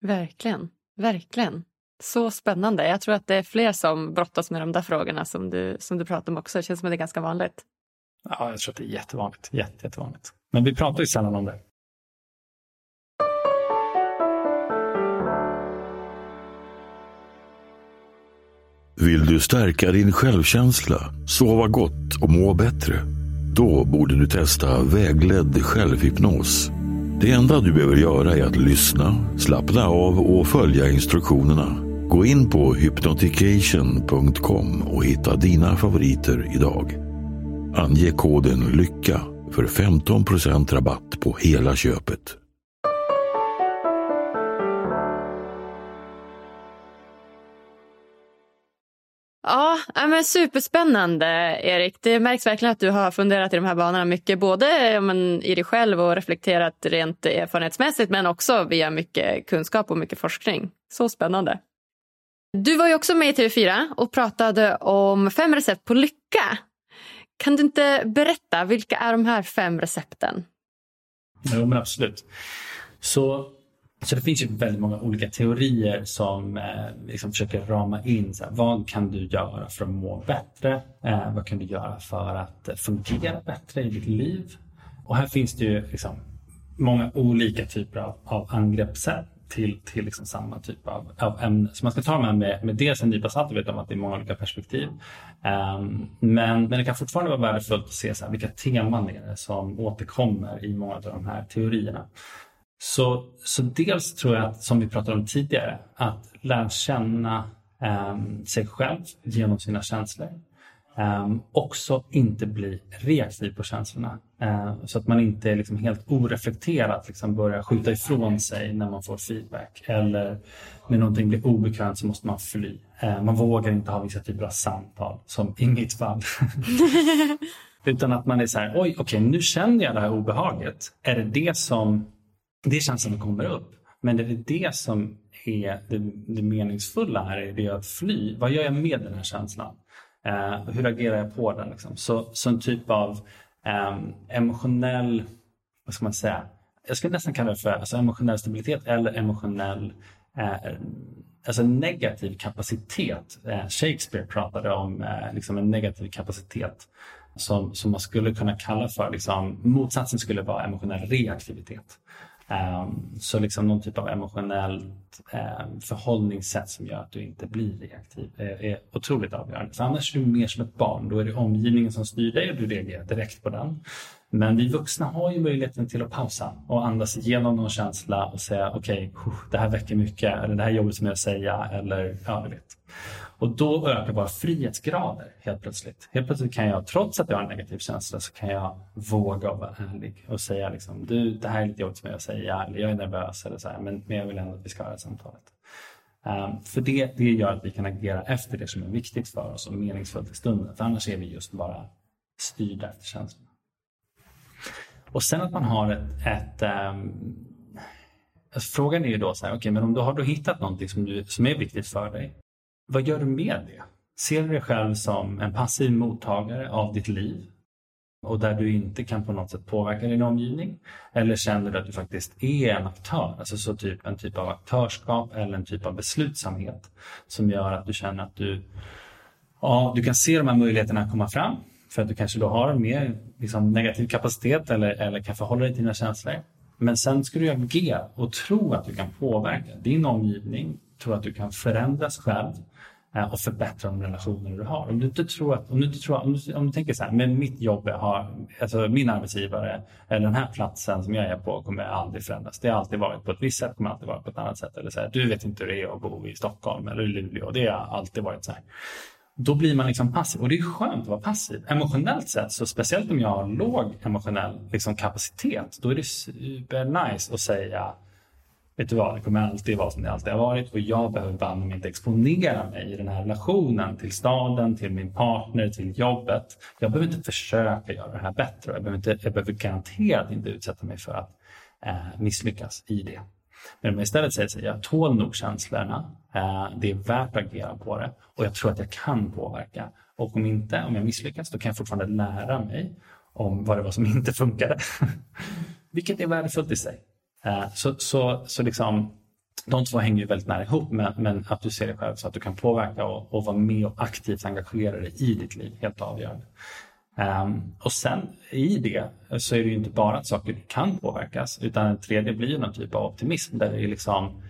Verkligen, verkligen. Så spännande. Jag tror att det är fler som brottas med de där frågorna som du, som du pratar om också. Det känns som att det är ganska vanligt. Ja, jag tror att det är jättevanligt. Jätte, jättevanligt. Men vi pratar ju sällan om det. Vill du stärka din självkänsla, sova gott och må bättre? Då borde du testa vägledd självhypnos. Det enda du behöver göra är att lyssna, slappna av och följa instruktionerna. Gå in på hypnotication.com och hitta dina favoriter idag. Ange koden LYCKA för 15% rabatt på hela köpet. Ja, men superspännande Erik. Det märks verkligen att du har funderat i de här banorna mycket. Både men, i dig själv och reflekterat rent erfarenhetsmässigt men också via mycket kunskap och mycket forskning. Så spännande. Du var ju också med i TV4 och pratade om fem recept på lycka. Kan du inte berätta, vilka är de här fem recepten? Jo, men absolut. Så så det finns ju väldigt många olika teorier som eh, liksom försöker rama in så här, vad kan du göra för att må bättre? Eh, vad kan du göra för att fungera bättre i ditt liv? Och här finns det ju liksom många olika typer av, av angreppssätt till, till liksom samma typ av, av ämne. Så man ska ta de här med, med dels en nypa salt och veta om att det är många olika perspektiv. Um, men, men det kan fortfarande vara värdefullt att se så här, vilka teman är det som återkommer i många av de här teorierna. Så, så dels tror jag att, som vi pratade om tidigare, att lära känna um, sig själv genom sina känslor. Um, också inte bli reaktiv på känslorna. Uh, så att man inte liksom helt oreflekterat liksom börjar skjuta ifrån sig när man får feedback. Eller när någonting blir obekvämt så måste man fly. Uh, man vågar inte ha vissa typer av samtal, som i mitt fall. Utan att man är så här, oj, okej, okay, nu känner jag det här obehaget. Är det det som det är känslan som kommer upp. Men det är det som är det, det meningsfulla här? Är det att fly? Vad gör jag med den här känslan? Eh, hur agerar jag på den? Liksom? Så, så en typ av eh, emotionell, vad ska man säga? Jag skulle nästan kalla det för alltså, emotionell stabilitet eller emotionell eh, alltså negativ kapacitet. Eh, Shakespeare pratade om eh, liksom en negativ kapacitet som, som man skulle kunna kalla för, liksom, motsatsen skulle vara emotionell reaktivitet. Ehm, så liksom någon typ av emotionellt ehm, förhållningssätt som gör att du inte blir reaktiv är, är otroligt avgörande. För annars är du mer som ett barn. Då är det omgivningen som styr dig och du reagerar direkt på den. Men vi vuxna har ju möjligheten till att pausa och andas igenom någon känsla och säga okej, okay, det här väcker mycket eller det här är jobbigt som jag säga eller ja, du vet. Och då ökar våra frihetsgrader helt plötsligt. Helt plötsligt kan jag, trots att jag har en negativ känsla, så kan jag våga vara ärlig och säga liksom, du, det här är lite jobbigt för mig att säga, eller jag är nervös eller så här, men, men jag vill ändå att vi ska ha det här samtalet. Um, för det, det gör att vi kan agera efter det som är viktigt för oss och meningsfullt i stunden. För annars är vi just bara styrda efter känslorna. Och sen att man har ett, ett um, alltså frågan är ju då så här, okej, okay, men om du har då hittat någonting som, du, som är viktigt för dig vad gör du med det? Ser du dig själv som en passiv mottagare av ditt liv och där du inte kan på något sätt påverka din omgivning? Eller känner du att du faktiskt är en aktör, alltså så typ, en typ av aktörskap eller en typ av beslutsamhet som gör att du känner att du, ja, du kan se de här möjligheterna komma fram för att du kanske då har mer liksom, negativ kapacitet eller, eller kan förhålla dig till dina känslor. Men sen ska du agera och tro att du kan påverka din omgivning, tro att du kan förändras själv Eh, och förbättra de relationer du har. Om du inte tror att, om du, inte tror, om du, om du tänker så här, men mitt jobb har, alltså min arbetsgivare eller den här platsen som jag är på kommer aldrig förändras. Det har alltid varit på ett visst sätt, kommer alltid vara på ett annat sätt. Eller så här, du vet inte hur det är att bo i Stockholm eller i Luleå. Det har alltid varit så här. Då blir man liksom passiv och det är skönt att vara passiv. Emotionellt sett, så speciellt om jag har låg emotionell liksom, kapacitet, då är det super nice att säga vet du vad, det kommer alltid vara som det alltid har varit och jag behöver banne inte exponera mig i den här relationen till staden, till min partner, till jobbet. Jag behöver inte försöka göra det här bättre. Jag behöver, inte, jag behöver garanterat inte utsätta mig för att eh, misslyckas i det. Men om jag istället säger att jag tål nog känslorna, eh, det är värt att agera på det och jag tror att jag kan påverka. Och om inte, om jag misslyckas, då kan jag fortfarande lära mig om vad det var som inte funkade. Vilket är värdefullt i sig. Eh, så, så, så liksom, de två hänger ju väldigt nära ihop, men, men att du ser dig själv så att du kan påverka och, och vara med och aktivt engagera dig i ditt liv, helt avgörande. Um, och sen i det så är det ju inte bara att saker kan påverkas, utan en tredje blir ju någon typ av optimism där det, är liksom,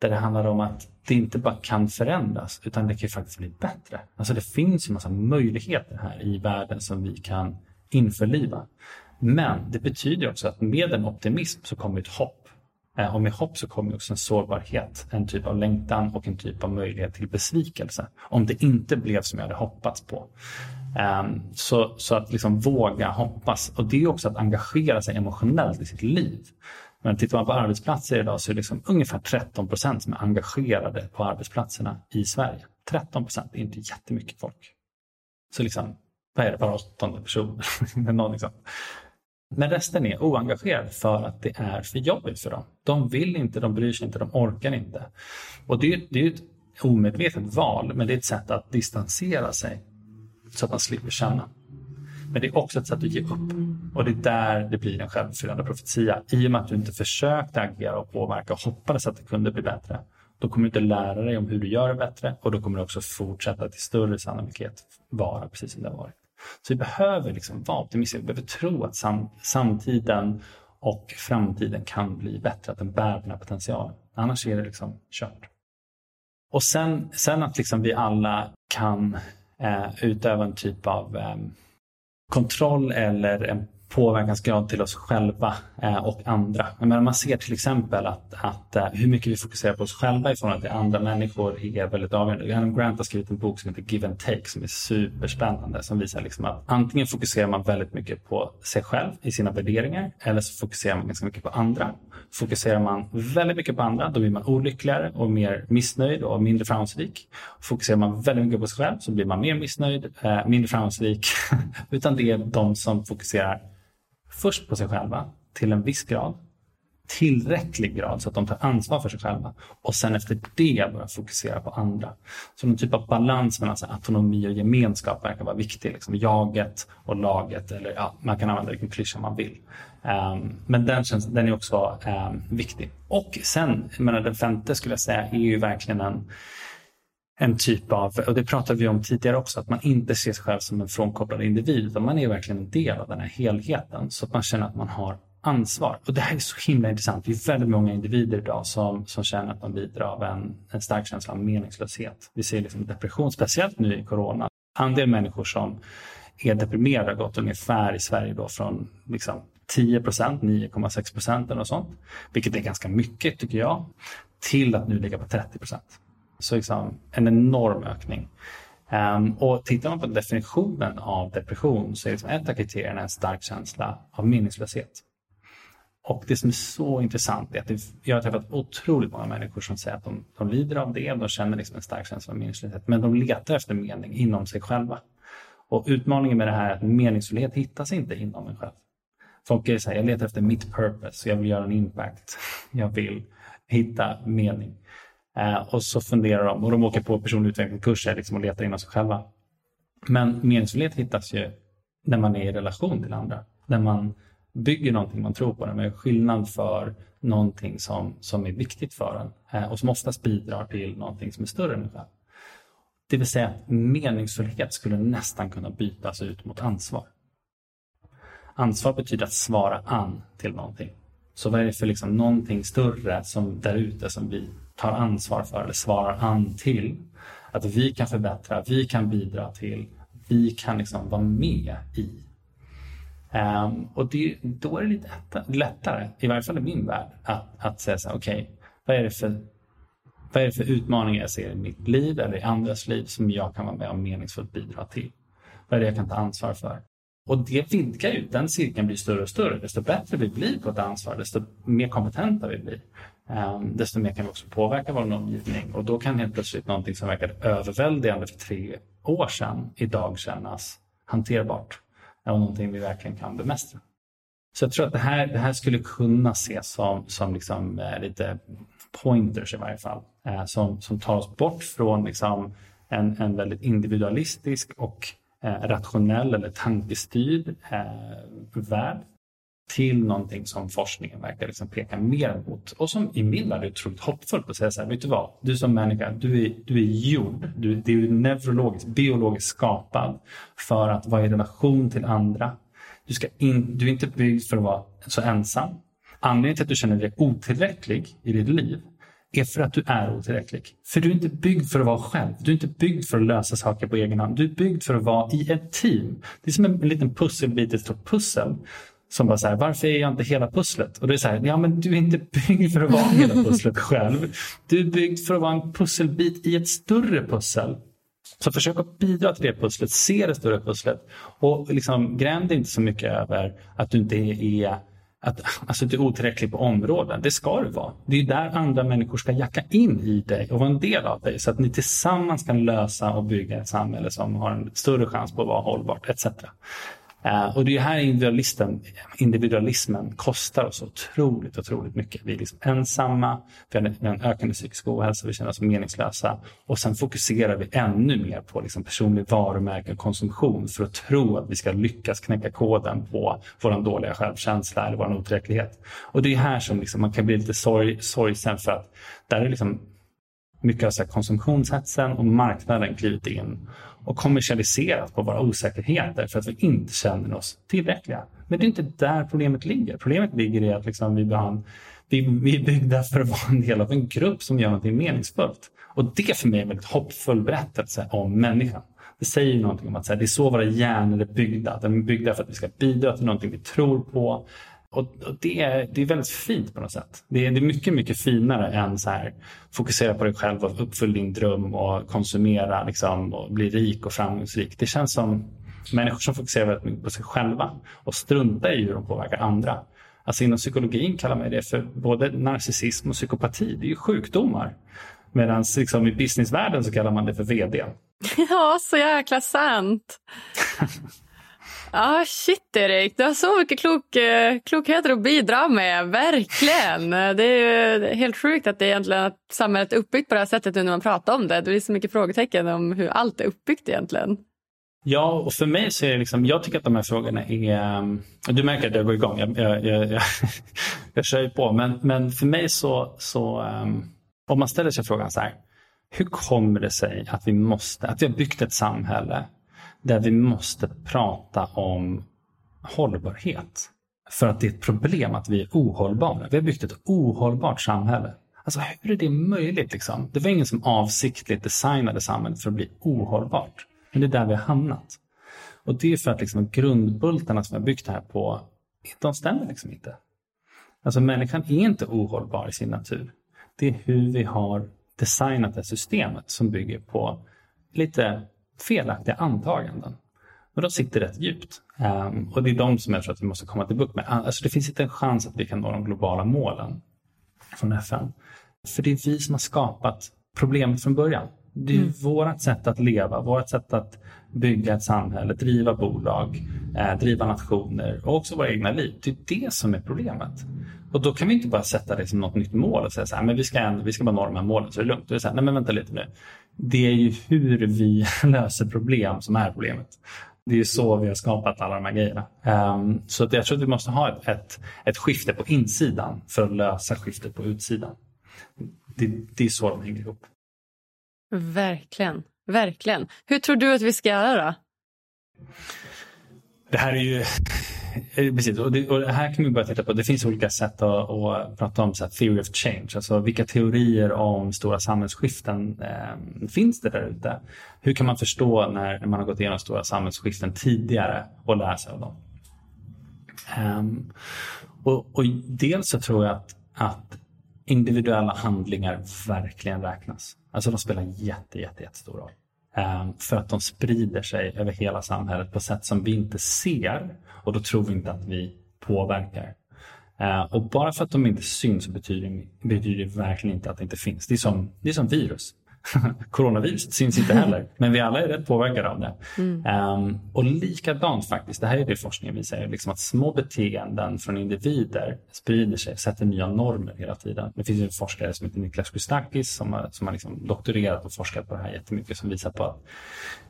där det handlar om att det inte bara kan förändras, utan det kan ju faktiskt bli bättre. Alltså det finns ju massa möjligheter här i världen som vi kan införliva. Men det betyder också att med en optimism så kommer ett hopp. Eh, och med hopp så kommer också en sårbarhet, en typ av längtan och en typ av möjlighet till besvikelse. Om det inte blev som jag hade hoppats på. Ehm, så, så att liksom våga hoppas. Och det är också att engagera sig emotionellt i sitt liv. Men tittar man på arbetsplatser idag så är det liksom ungefär 13 procent som är engagerade på arbetsplatserna i Sverige. 13 procent, det är inte jättemycket folk. Så liksom, vad är det, bara åttonde person? liksom. Men resten är oengagerade för att det är för jobbigt för dem. De vill inte, de bryr sig inte, de orkar inte. Och det, det är ett omedvetet val, men det är ett sätt att distansera sig så att man slipper känna. Men det är också ett sätt att ge upp. Och det är där det blir en självuppfyllande profetia. I och med att du inte försökte agera och påverka och hoppades att det kunde bli bättre. Då kommer du inte lära dig om hur du gör det bättre och då kommer du också fortsätta till större sannolikhet vara precis som det har varit. Så vi behöver liksom vara optimistiska, vi behöver tro att sam samtiden och framtiden kan bli bättre, att den bär den här potentialen. Annars är det liksom kört. Och sen, sen att liksom vi alla kan eh, utöva en typ av eh, kontroll eller en påverkansgrad till oss själva eh, och andra. Men man ser till exempel att, att eh, hur mycket vi fokuserar på oss själva i förhållande till andra människor är väldigt avgörande. Adam Grant har skrivit en bok som heter Give and Take som är superspännande som visar liksom att antingen fokuserar man väldigt mycket på sig själv i sina värderingar eller så fokuserar man ganska mycket på andra. Fokuserar man väldigt mycket på andra då blir man olyckligare och mer missnöjd och mindre framgångsrik. Fokuserar man väldigt mycket på sig själv så blir man mer missnöjd, eh, mindre framgångsrik. Utan det är de som fokuserar först på sig själva till en viss grad, tillräcklig grad så att de tar ansvar för sig själva och sen efter det börja fokusera på andra. Så någon typ av balans mellan autonomi och gemenskap verkar vara viktig. Liksom jaget och laget, eller ja, man kan använda vilken klyscha man vill. Um, men den, känns, den är också um, viktig. Och sen, menar, den femte skulle jag säga är ju verkligen en en typ av, och det pratade vi om tidigare också, att man inte ser sig själv som en frånkopplad individ, utan man är verkligen en del av den här helheten, så att man känner att man har ansvar. Och det här är så himla intressant. Det är väldigt många individer idag som, som känner att de bidrar av en, en stark känsla av meningslöshet. Vi ser liksom depression, speciellt nu i corona. Andel människor som är deprimerade har gått ungefär i Sverige då från liksom 10 procent, 9,6 procent eller något sånt, vilket är ganska mycket tycker jag, till att nu ligga på 30 procent. Så liksom en enorm ökning. Um, och tittar man på definitionen av depression så är liksom ett av kriterierna en stark känsla av meningslöshet. Och det som är så intressant är att det, jag har träffat otroligt många människor som säger att de, de lider av det, de känner liksom en stark känsla av meningslöshet, men de letar efter mening inom sig själva. Och utmaningen med det här är att meningsfullhet hittas inte inom en själv. Folk är så här, jag letar efter mitt purpose, jag vill göra en impact, jag vill hitta mening. Eh, och så funderar de och de åker på personlig utvecklingskurser liksom, och letar inom sig själva. Men meningsfullhet hittas ju när man är i relation till andra. När man bygger någonting man tror på, när man gör skillnad för någonting som, som är viktigt för en eh, och som oftast bidrar till någonting som är större än en själv. Det vill säga att meningsfullhet skulle nästan kunna bytas ut mot ansvar. Ansvar betyder att svara an till någonting. Så vad är det för liksom någonting större som där ute som vi tar ansvar för eller svarar an till. att vi kan förbättra, vi kan bidra till, vi kan liksom vara med i. Um, och det, då är det lite lättare, i varje fall i min värld, att, att säga så här, okej, okay, vad är det för vad är det för utmaningar jag ser i mitt liv eller i andras liv som jag kan vara med och meningsfullt bidra till? Vad är det jag kan ta ansvar för? Och det vidgar ju, den cirkeln blir större och större. Desto bättre vi blir på ett ansvar, desto mer kompetenta vi blir, um, desto mer kan vi också påverka vår omgivning. Och då kan helt plötsligt någonting som verkade överväldigande för tre år sedan idag kännas hanterbart. Och någonting vi verkligen kan bemästra. Så jag tror att det här, det här skulle kunna ses som, som liksom, eh, lite pointers i varje fall. Eh, som, som tar oss bort från liksom, en, en väldigt individualistisk och eh, rationell eller tankestyrd eh, värld till någonting som forskningen verkar liksom peka mer mot och som i min värld är otroligt hoppfullt att säga så här, vet du vad, du som människa, du är, du är gjord, du, du är neurologiskt, biologiskt skapad för att vara i relation till andra. Du, ska in, du är inte byggd för att vara så ensam. Anledningen till att du känner dig otillräcklig i ditt liv är för att du är otillräcklig. För du är inte byggd för att vara själv. Du är inte byggd för att lösa saker på egen hand. Du är byggd för att vara i ett team. Det är som en liten pusselbit i ett stort pussel. Som bara så här, varför är jag inte hela pusslet? Och det är så här, ja men du är inte byggd för att vara hela pusslet själv. Du är byggd för att vara en pusselbit i ett större pussel. Så försök att bidra till det pusslet, se det större pusslet. Och liksom, dig inte så mycket över att du inte är att alltså, du är otillräcklig på områden. Det ska du vara. Det är där andra människor ska jacka in i dig och vara en del av dig så att ni tillsammans kan lösa och bygga ett samhälle som har en större chans på att vara hållbart etc. Uh, och det är här individualisten, individualismen kostar oss otroligt, otroligt mycket. Vi är liksom ensamma, vi har en ökande psykisk ohälsa, vi känner oss meningslösa och sen fokuserar vi ännu mer på liksom personlig varumärke och konsumtion för att tro att vi ska lyckas knäcka koden på vår dåliga självkänsla eller vår otillräcklighet. Och det är här som liksom man kan bli lite sorg, sorgsen för att där är liksom mycket av så konsumtionshetsen och marknaden klivit in och kommersialiserat på våra osäkerheter för att vi inte känner oss tillräckliga. Men det är inte där problemet ligger. Problemet ligger i att liksom vi, behand, vi, vi är byggda för att vara en del av en grupp som gör någonting meningsfullt. Och det för mig är en väldigt hoppfull berättelse om människan. Det säger någonting om att det är så våra hjärnor är byggda. De är byggda för att vi ska bidra till någonting vi tror på. Och, det, är, det är väldigt fint på något sätt. Det är, det är mycket, mycket finare än så här fokusera på dig själv och uppfylla din dröm och konsumera liksom, och bli rik och framgångsrik. Det känns som människor som fokuserar väldigt mycket på sig själva och struntar i hur de påverkar andra. Alltså inom psykologin kallar man det för både narcissism och psykopati. Det är ju sjukdomar. Medan liksom i businessvärlden så kallar man det för VD. Ja, så jäkla sant. Ja, shit Erik. Du har så mycket klok, eh, klokheter att bidra med. Verkligen. Det är helt sjukt att det egentligen att samhället är uppbyggt på det här sättet nu när man pratar om det. Det är så mycket frågetecken om hur allt är uppbyggt egentligen. Ja, och för mig så är det liksom, jag tycker att de här frågorna är, ehm, du märker att jag går igång, jag, jag, jag, jag, jag kör ju på, men, men för mig så, så ehm, om man ställer sig frågan så här, hur kommer det sig att vi måste, att vi har byggt ett samhälle där vi måste prata om hållbarhet. För att det är ett problem att vi är ohållbara. Vi har byggt ett ohållbart samhälle. Alltså hur är det möjligt? Liksom? Det var ingen som avsiktligt designade samhället för att bli ohållbart. Men det är där vi har hamnat. Och det är för att liksom grundbultarna som vi har byggt det här på, de stämmer liksom inte. Alltså människan är inte ohållbar i sin natur. Det är hur vi har designat det systemet som bygger på lite felaktiga antaganden. Och de sitter rätt djupt. Um, och det är de som jag tror att vi måste komma till bukt med. Alltså det finns inte en chans att vi kan nå de globala målen från FN. För det är vi som har skapat problemet från början. Det är mm. vårt sätt att leva, vårt sätt att bygga ett samhälle, driva bolag, eh, driva nationer och också våra egna liv. Det är det som är problemet. Och då kan vi inte bara sätta det som något nytt mål och säga så här, men vi ska, vi ska bara nå de här målen så är det lugnt. Det är så här, nej men vänta lite nu. Det är ju hur vi löser problem som är problemet. Det är ju så vi har skapat alla de här grejerna. Um, så jag tror att vi måste ha ett, ett, ett skifte på insidan för att lösa skiftet på utsidan. Det, det är så de hänger ihop. Verkligen. Verkligen. Hur tror du att vi ska göra då? Det här är ju eh, Precis, och, det, och här kan vi börja titta på, det finns olika sätt att, att prata om så här, theory of change, alltså vilka teorier om stora samhällsskiften eh, finns det där ute? Hur kan man förstå när, när man har gått igenom stora samhällsskiften tidigare och lära sig av dem? Um, och, och dels så tror jag att, att individuella handlingar verkligen räknas. Alltså de spelar jätte, jätte, jättestor roll. Ehm, för att de sprider sig över hela samhället på sätt som vi inte ser och då tror vi inte att vi påverkar. Ehm, och bara för att de inte syns betyder, betyder det verkligen inte att det inte finns. Det är som, det är som virus. Coronaviruset syns inte heller, men vi alla är rätt påverkade av det. Mm. Um, och likadant faktiskt, det här är det forskningen visar, liksom att små beteenden från individer sprider sig, sätter nya normer hela tiden. Det finns en forskare som heter Niklas Christakis som har, som har liksom doktorerat och forskat på det här jättemycket som visar på att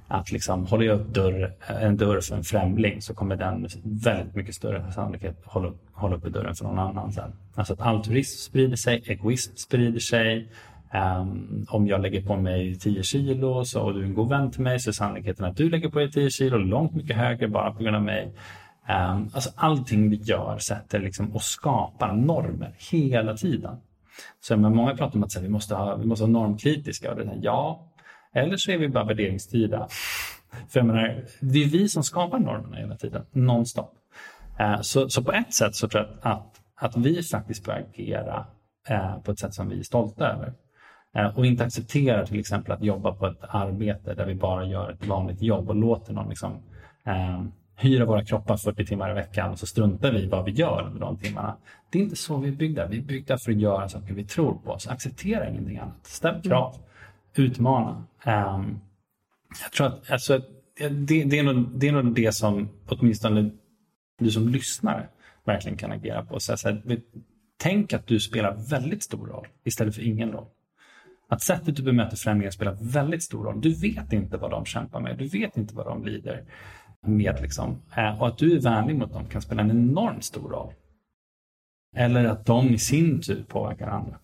att liksom, håller jag upp dörr, en dörr för en främling så kommer den väldigt mycket större sannolikhet hålla, hålla uppe dörren för någon annan sen. Alltså att altruism sprider sig, egoism sprider sig, Um, om jag lägger på mig 10 kilo så, och du är en god vän till mig så är sannolikheten att du lägger på dig 10 kilo långt mycket högre bara på grund av mig. Um, alltså allting vi gör sätter liksom och skapar normer hela tiden. Så men många pratar om att här, vi, måste ha, vi måste vara normkritiska. Och det är, ja, eller så är vi bara värderingsstyrda. För jag menar, det är vi som skapar normerna hela tiden, nonstop. Uh, så, så på ett sätt så tror jag att, att, att vi faktiskt bör agera uh, på ett sätt som vi är stolta över. Eh, och inte accepterar till exempel att jobba på ett arbete där vi bara gör ett vanligt jobb och låter någon liksom, eh, hyra våra kroppar 40 timmar i veckan och så struntar vi i vad vi gör under de timmarna. Det är inte så vi är byggda. Vi är byggda för att göra saker vi tror på. Så acceptera ingenting annat. Ställ krav. Utmana. Um, jag tror att alltså, det, det, är nog, det är nog det som åtminstone du som lyssnare verkligen kan agera på. Så här, tänk att du spelar väldigt stor roll istället för ingen roll. Att sättet du bemöter typ främlingar spelar väldigt stor roll. Du vet inte vad de kämpar med. Du vet inte vad de lider med. Liksom. Eh, och att du är vänlig mot dem kan spela en enormt stor roll. Eller att de i sin tur påverkar andra.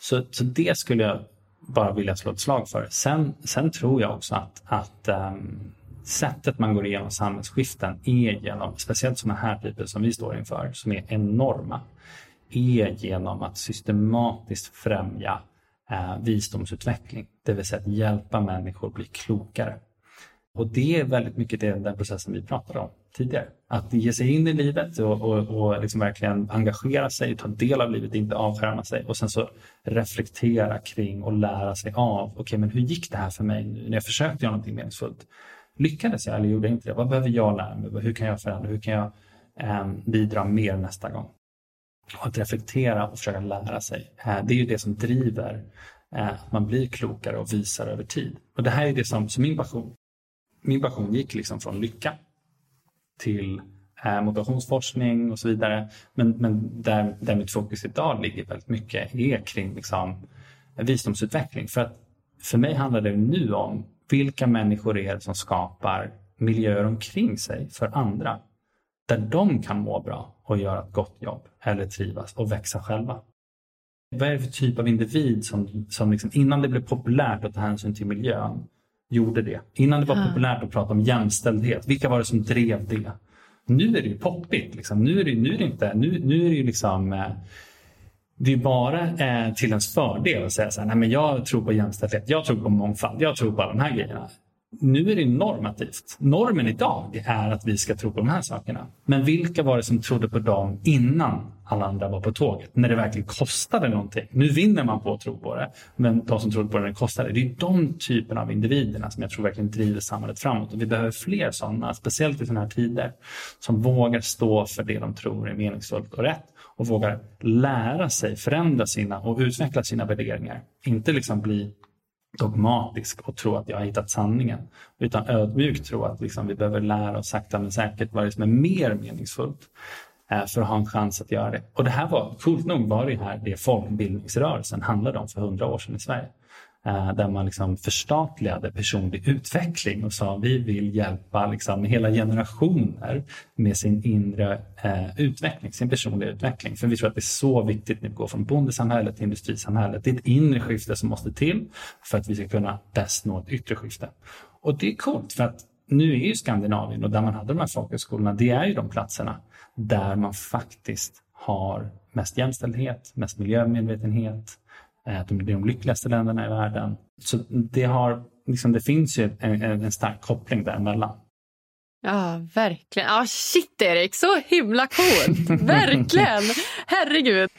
Så, så det skulle jag bara vilja slå ett slag för. Sen, sen tror jag också att, att um, sättet man går igenom samhällsskiften är genom, speciellt sådana här typer som vi står inför, som är enorma, är genom att systematiskt främja eh, visdomsutveckling. Det vill säga att hjälpa människor bli klokare. Och det är väldigt mycket det, den processen vi pratade om tidigare. Att ge sig in i livet och, och, och liksom verkligen engagera sig, ta del av livet, inte avskärma sig och sen så reflektera kring och lära sig av, okej okay, men hur gick det här för mig nu när jag försökte göra någonting meningsfullt? Lyckades jag eller gjorde jag inte det? Vad behöver jag lära mig? Hur kan jag förändra? Hur kan jag eh, bidra mer nästa gång? Och att reflektera och försöka lära sig. Eh, det är ju det som driver eh, att man blir klokare och visar över tid. Och det här är det som, som min passion. Min passion gick liksom från lycka till eh, motivationsforskning och så vidare. Men, men där, där mitt fokus idag ligger väldigt mycket är kring liksom visdomsutveckling. För att för mig handlar det nu om vilka människor är det som skapar miljöer omkring sig för andra där de kan må bra och göra ett gott jobb eller trivas och växa själva. Vad är det för typ av individ som, som liksom, innan det blev populärt att ta hänsyn till miljön gjorde det? Innan det var ja. populärt att prata om jämställdhet, vilka var det som drev det? Nu är det ju poppigt. Liksom. Nu, är det, nu, är det inte, nu, nu är det ju liksom eh, det är bara eh, till ens fördel att säga så här, nej men jag tror på jämställdhet, jag tror på mångfald, jag tror på alla de här grejerna nu är det normativt. Normen idag är att vi ska tro på de här sakerna. Men vilka var det som trodde på dem innan alla andra var på tåget? När det verkligen kostade någonting. Nu vinner man på att tro på det, men de som trodde på det när det kostade. Det är de typerna av individerna som jag tror verkligen driver samhället framåt. Och vi behöver fler sådana, speciellt i sådana här tider, som vågar stå för det de tror är meningsfullt och rätt och vågar lära sig, förändra sina och utveckla sina värderingar. Inte liksom bli dogmatisk och tro att jag har hittat sanningen. Utan ödmjukt tro att liksom vi behöver lära oss sakta men säkert vad det är som är mer meningsfullt eh, för att ha en chans att göra det. Och det här var, coolt nog var det här det folkbildningsrörelsen handlade om för hundra år sedan i Sverige. Eh, där man liksom förstatligade personlig utveckling och sa vi vill hjälpa liksom hela generationer med sin inre eh, utveckling, sin personliga utveckling. För vi tror att det är så viktigt när vi går från bondesamhället till industrisamhället. Det är ett inre skifte som måste till för att vi ska kunna bäst nå ett yttre skifte. Och det är coolt för att nu är ju Skandinavien och där man hade de här folkhögskolorna, det är ju de platserna där man faktiskt har mest jämställdhet, mest miljömedvetenhet, de är de lyckligaste länderna i världen. Så det, har, liksom, det finns ju en, en stark koppling däremellan. Ja, verkligen. Ja, shit Erik, så himla coolt. verkligen. Herregud.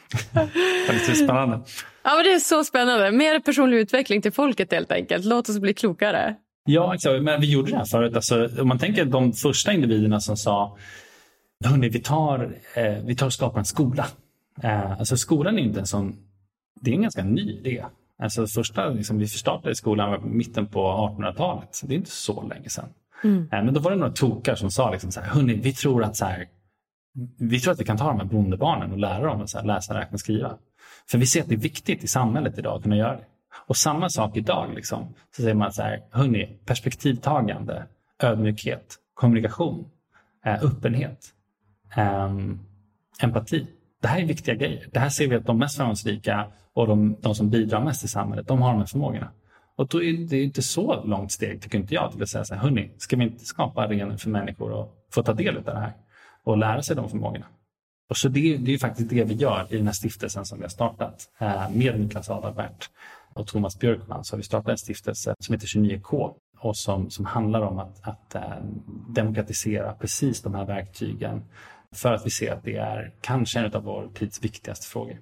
det är spännande. Ja, men det är så spännande. Mer personlig utveckling till folket helt enkelt. Låt oss bli klokare. Ja, exakt. Men vi gjorde det här förut. Alltså, om man tänker de första individerna som sa Hörrni, vi tar, eh, vi tar och skapar en skola. Eh, alltså skolan är inte en sån, det är en ganska ny idé. Alltså första, liksom, vi startade skolan var mitten på 1800-talet. Det är inte så länge sedan. Mm. Eh, men då var det några tokar som sa liksom så här, hörni, vi tror att så här, vi tror att vi kan ta de här bondebarnen och lära dem att så här, läsa, räkna, skriva. För vi ser att det är viktigt i samhället idag att kunna göra det. Och samma sak idag. Liksom, så säger man så här, hörni, perspektivtagande, ödmjukhet, kommunikation, eh, öppenhet, eh, empati. Det här är viktiga grejer. Det här ser vi att de mest framgångsrika och de, de som bidrar mest i samhället, de har de här förmågorna. Och då är det inte så långt steg, tycker inte jag, till att säga så här, hörni, ska vi inte skapa arenor för människor att få ta del av det här och lära sig de förmågorna? Och så det, det är faktiskt det vi gör i den här stiftelsen som vi har startat eh, med Niklas Adalbert och Thomas Björkman. Så har vi startat en stiftelse som heter 29K och som, som handlar om att, att eh, demokratisera precis de här verktygen för att vi ser att det är kanske en av vår tids viktigaste frågor.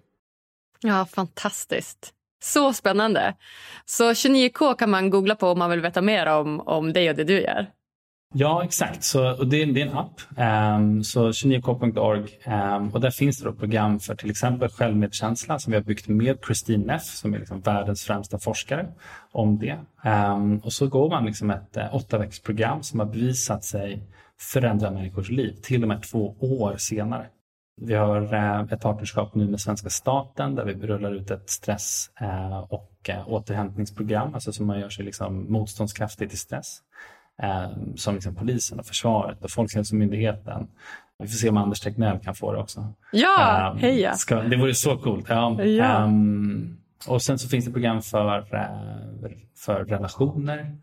Ja, fantastiskt. Så spännande. Så 29K kan man googla på om man vill veta mer om, om dig och det du gör. Ja, exakt. Så, och det, det är en app, um, så 29k.org. Um, ehm, och där finns det program för till exempel självmedkänsla som vi har byggt med Christine Neff som är liksom världens främsta forskare om det. Um, och så går man liksom ett uh, åtta veckors program som har bevisat sig förändra människors liv till och med två år senare. Vi har uh, ett partnerskap nu med svenska staten där vi rullar ut ett stress uh, och återhämtningsprogram, alltså som man gör sig liksom motståndskraftig till stress eh, som liksom polisen och försvaret och Folkhälsomyndigheten. Vi får se om Anders Tegnell kan få det också. Ja, um, heja! Ska, det vore så coolt. Ja, ja. Um, och sen så finns det program för, för relationer,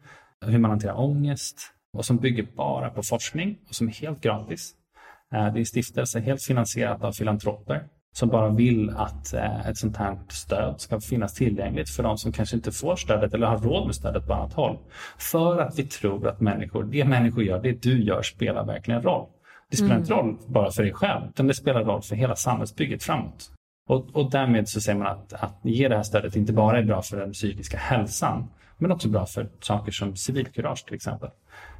hur man hanterar ångest och som bygger bara på forskning och som är helt gratis. Uh, det är stiftelse helt finansierat av filantroper som bara vill att eh, ett sånt här stöd ska finnas tillgängligt för de som kanske inte får stödet eller har råd med stödet på annat håll. För att vi tror att människor, det människor gör, det du gör spelar verkligen roll. Det spelar mm. inte roll bara för dig själv, utan det spelar roll för hela samhällsbygget framåt. Och, och därmed så säger man att, att ge det här stödet inte bara är bra för den psykiska hälsan, men också bra för saker som civilkurage till exempel.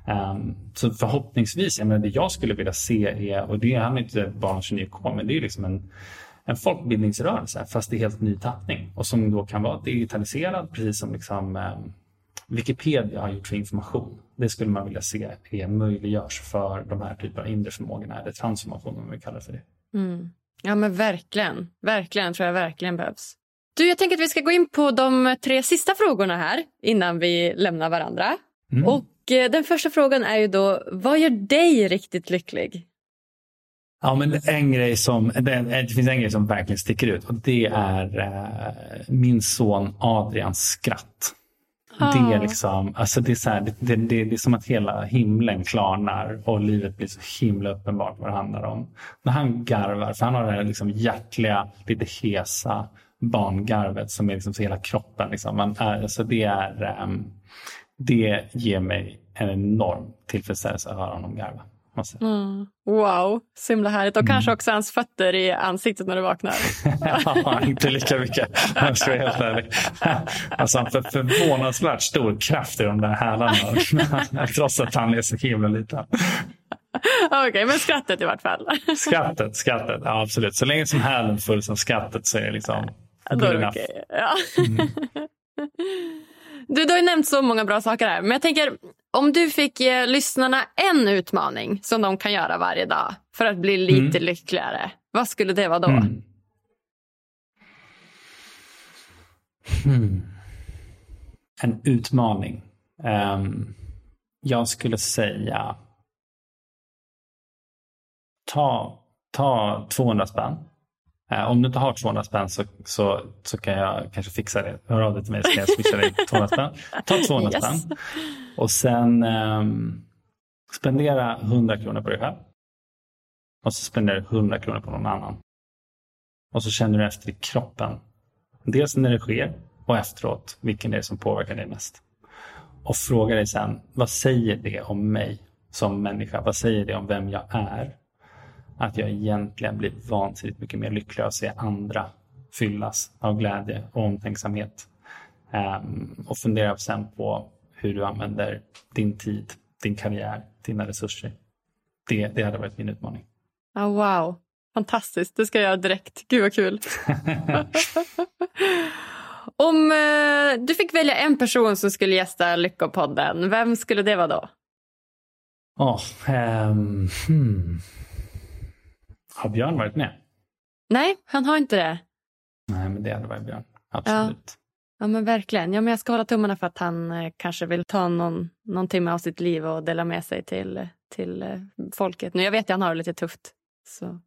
Um, så förhoppningsvis, jag menar, det jag skulle vilja se är, och det handlar inte bara om 29K, men det är liksom en, en folkbildningsrörelse fast i helt ny tappning och som då kan vara digitaliserad precis som liksom, eh, Wikipedia har gjort för information. Det skulle man vilja se är möjliggörs för de här typerna av inre förmågorna eller transformation om vi kallar det för det. Mm. Ja men verkligen, verkligen tror jag verkligen behövs. Du, jag tänker att vi ska gå in på de tre sista frågorna här innan vi lämnar varandra. Mm. Och eh, den första frågan är ju då, vad gör dig riktigt lycklig? Ja, men en grej som, det, finns en grej som verkligen sticker ut och det är eh, min son Adrians skratt. Ah. Det är liksom, alltså det är, så här, det, det, det, det, är som att hela himlen klarnar och livet blir så himla uppenbart vad det handlar om. När han garvar, för han har det här liksom hjärtliga, lite hesa barngarvet som är liksom så hela kroppen. Liksom. Man alltså det, är, um, det ger mig en enorm tillfredsställelse att höra honom garva. Mm. Wow, så himla härligt. Och mm. kanske också hans fötter i ansiktet när du vaknar. ja, inte lika mycket om jag ska vara helt ärlig. alltså, han har förvånansvärt stor kraft i de där hälarna. trots att han är så himla liten. Okej, okay, men skrattet i vart fall. skrattet, skrattet. Ja, absolut. Så länge som hälen fylls av skrattet så är det liksom Då är det okay. ja. Mm. Du, du har ju nämnt så många bra saker här. Men jag tänker, om du fick ge lyssnarna en utmaning som de kan göra varje dag för att bli lite mm. lyckligare. Vad skulle det vara då? Mm. Hmm. En utmaning. Um, jag skulle säga ta, ta 200 spänn Eh, om du inte har 200 spänn så, så, så kan jag kanske fixa det. Hör av dig till mig så kan jag swisha dig 200 spänn. Ta 200 yes. spänn. Och sen um, Spendera 100 kronor på dig själv. Och så spenderar du 100 kronor på någon annan. Och så känner du efter i kroppen. Dels när det sker och efteråt vilken det är som påverkar dig mest. Och fråga dig sen, vad säger det om mig som människa? Vad säger det om vem jag är? Att jag egentligen blir vansinnigt mycket mer lycklig av att se andra fyllas av glädje och omtänksamhet. Um, och fundera sen på hur du använder din tid, din karriär, dina resurser. Det, det hade varit min utmaning. Oh, wow, fantastiskt. Det ska jag göra direkt. Gud vad kul. Om eh, du fick välja en person som skulle gästa Lyckopodden, vem skulle det vara då? Oh, um, hmm. Har Björn varit med? Nej, han har inte det. Nej, men det hade varit Björn. Absolut. Ja. Ja men verkligen. Ja, men jag ska hålla tummarna för att han eh, kanske vill ta någon, någon timme av sitt liv och dela med sig till, till eh, folket. Nu, jag vet att han har det lite tufft. Så.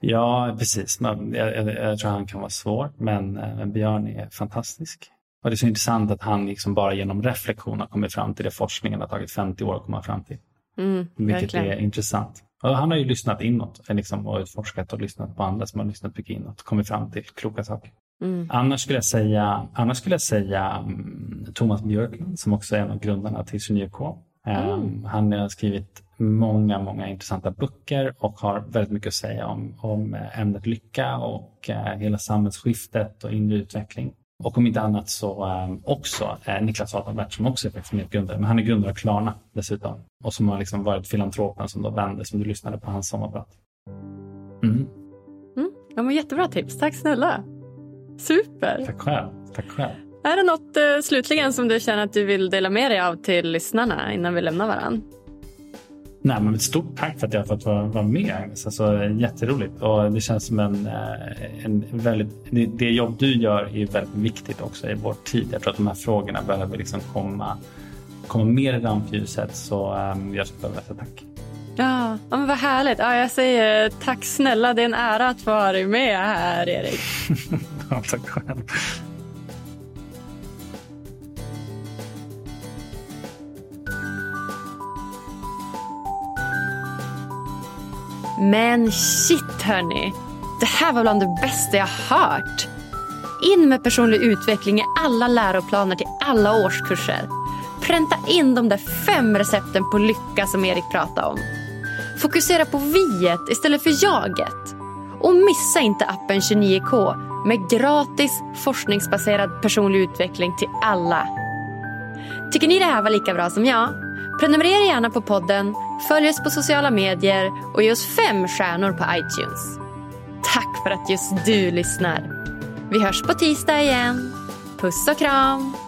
Ja, precis. Jag, jag, jag, tror han kan vara svår, men, eh, men Björn är fantastisk. Och det är så intressant att han liksom bara genom reflektion har kommit fram till det forskningen har tagit 50 år att komma fram till. Mm, Vilket verkligen. är intressant. Han har ju lyssnat inåt liksom, och utforskat och lyssnat på andra som har lyssnat mycket inåt och kommit fram till kloka saker. Mm. Annars skulle jag säga, annars skulle jag säga um, Thomas Björkman som också är en av grundarna till Synyrk. Um, Mm. Han har skrivit många, många intressanta böcker och har väldigt mycket att säga om, om eh, ämnet lycka och uh, hela samhällsskiftet och inre utveckling. Och om inte annat så um, också uh, Niklas Adalbert som också är faktiskt medgrundare, men han är grundare av Klarna dessutom. Och som har liksom varit filantropen som då vände, som du lyssnade på hans sommarprat. Mm. Mm. Ja, men jättebra tips. Tack snälla. Super. Tack själv. Tack själv. Är det något eh, slutligen som du känner att du vill dela med dig av till lyssnarna innan vi lämnar varandra? Nej, men ett stort tack för att jag har fått vara, vara med Agnes. Alltså, jätteroligt och det känns som en, eh, en väldigt, det, jobb du gör är väldigt viktigt också i vår tid. Jag tror att de här frågorna behöver liksom komma, komma mer i rampljuset så um, jag skulle behöva säga tack. Ja, ja men vad härligt. Ja, jag säger tack snälla. Det är en ära att få vara med här, Erik. ja, tack själv. Men shit hörni. Det här var bland det bästa jag hört. In med personlig utveckling i alla läroplaner till alla årskurser. Pränta in de där fem recepten på lycka som Erik pratade om. Fokusera på viet istället för jaget. Och missa inte appen 29K med gratis forskningsbaserad personlig utveckling till alla. Tycker ni det här var lika bra som jag? Prenumerera gärna på podden, följ oss på sociala medier och ge oss fem stjärnor på iTunes. Tack för att just du lyssnar. Vi hörs på tisdag igen. Puss och kram.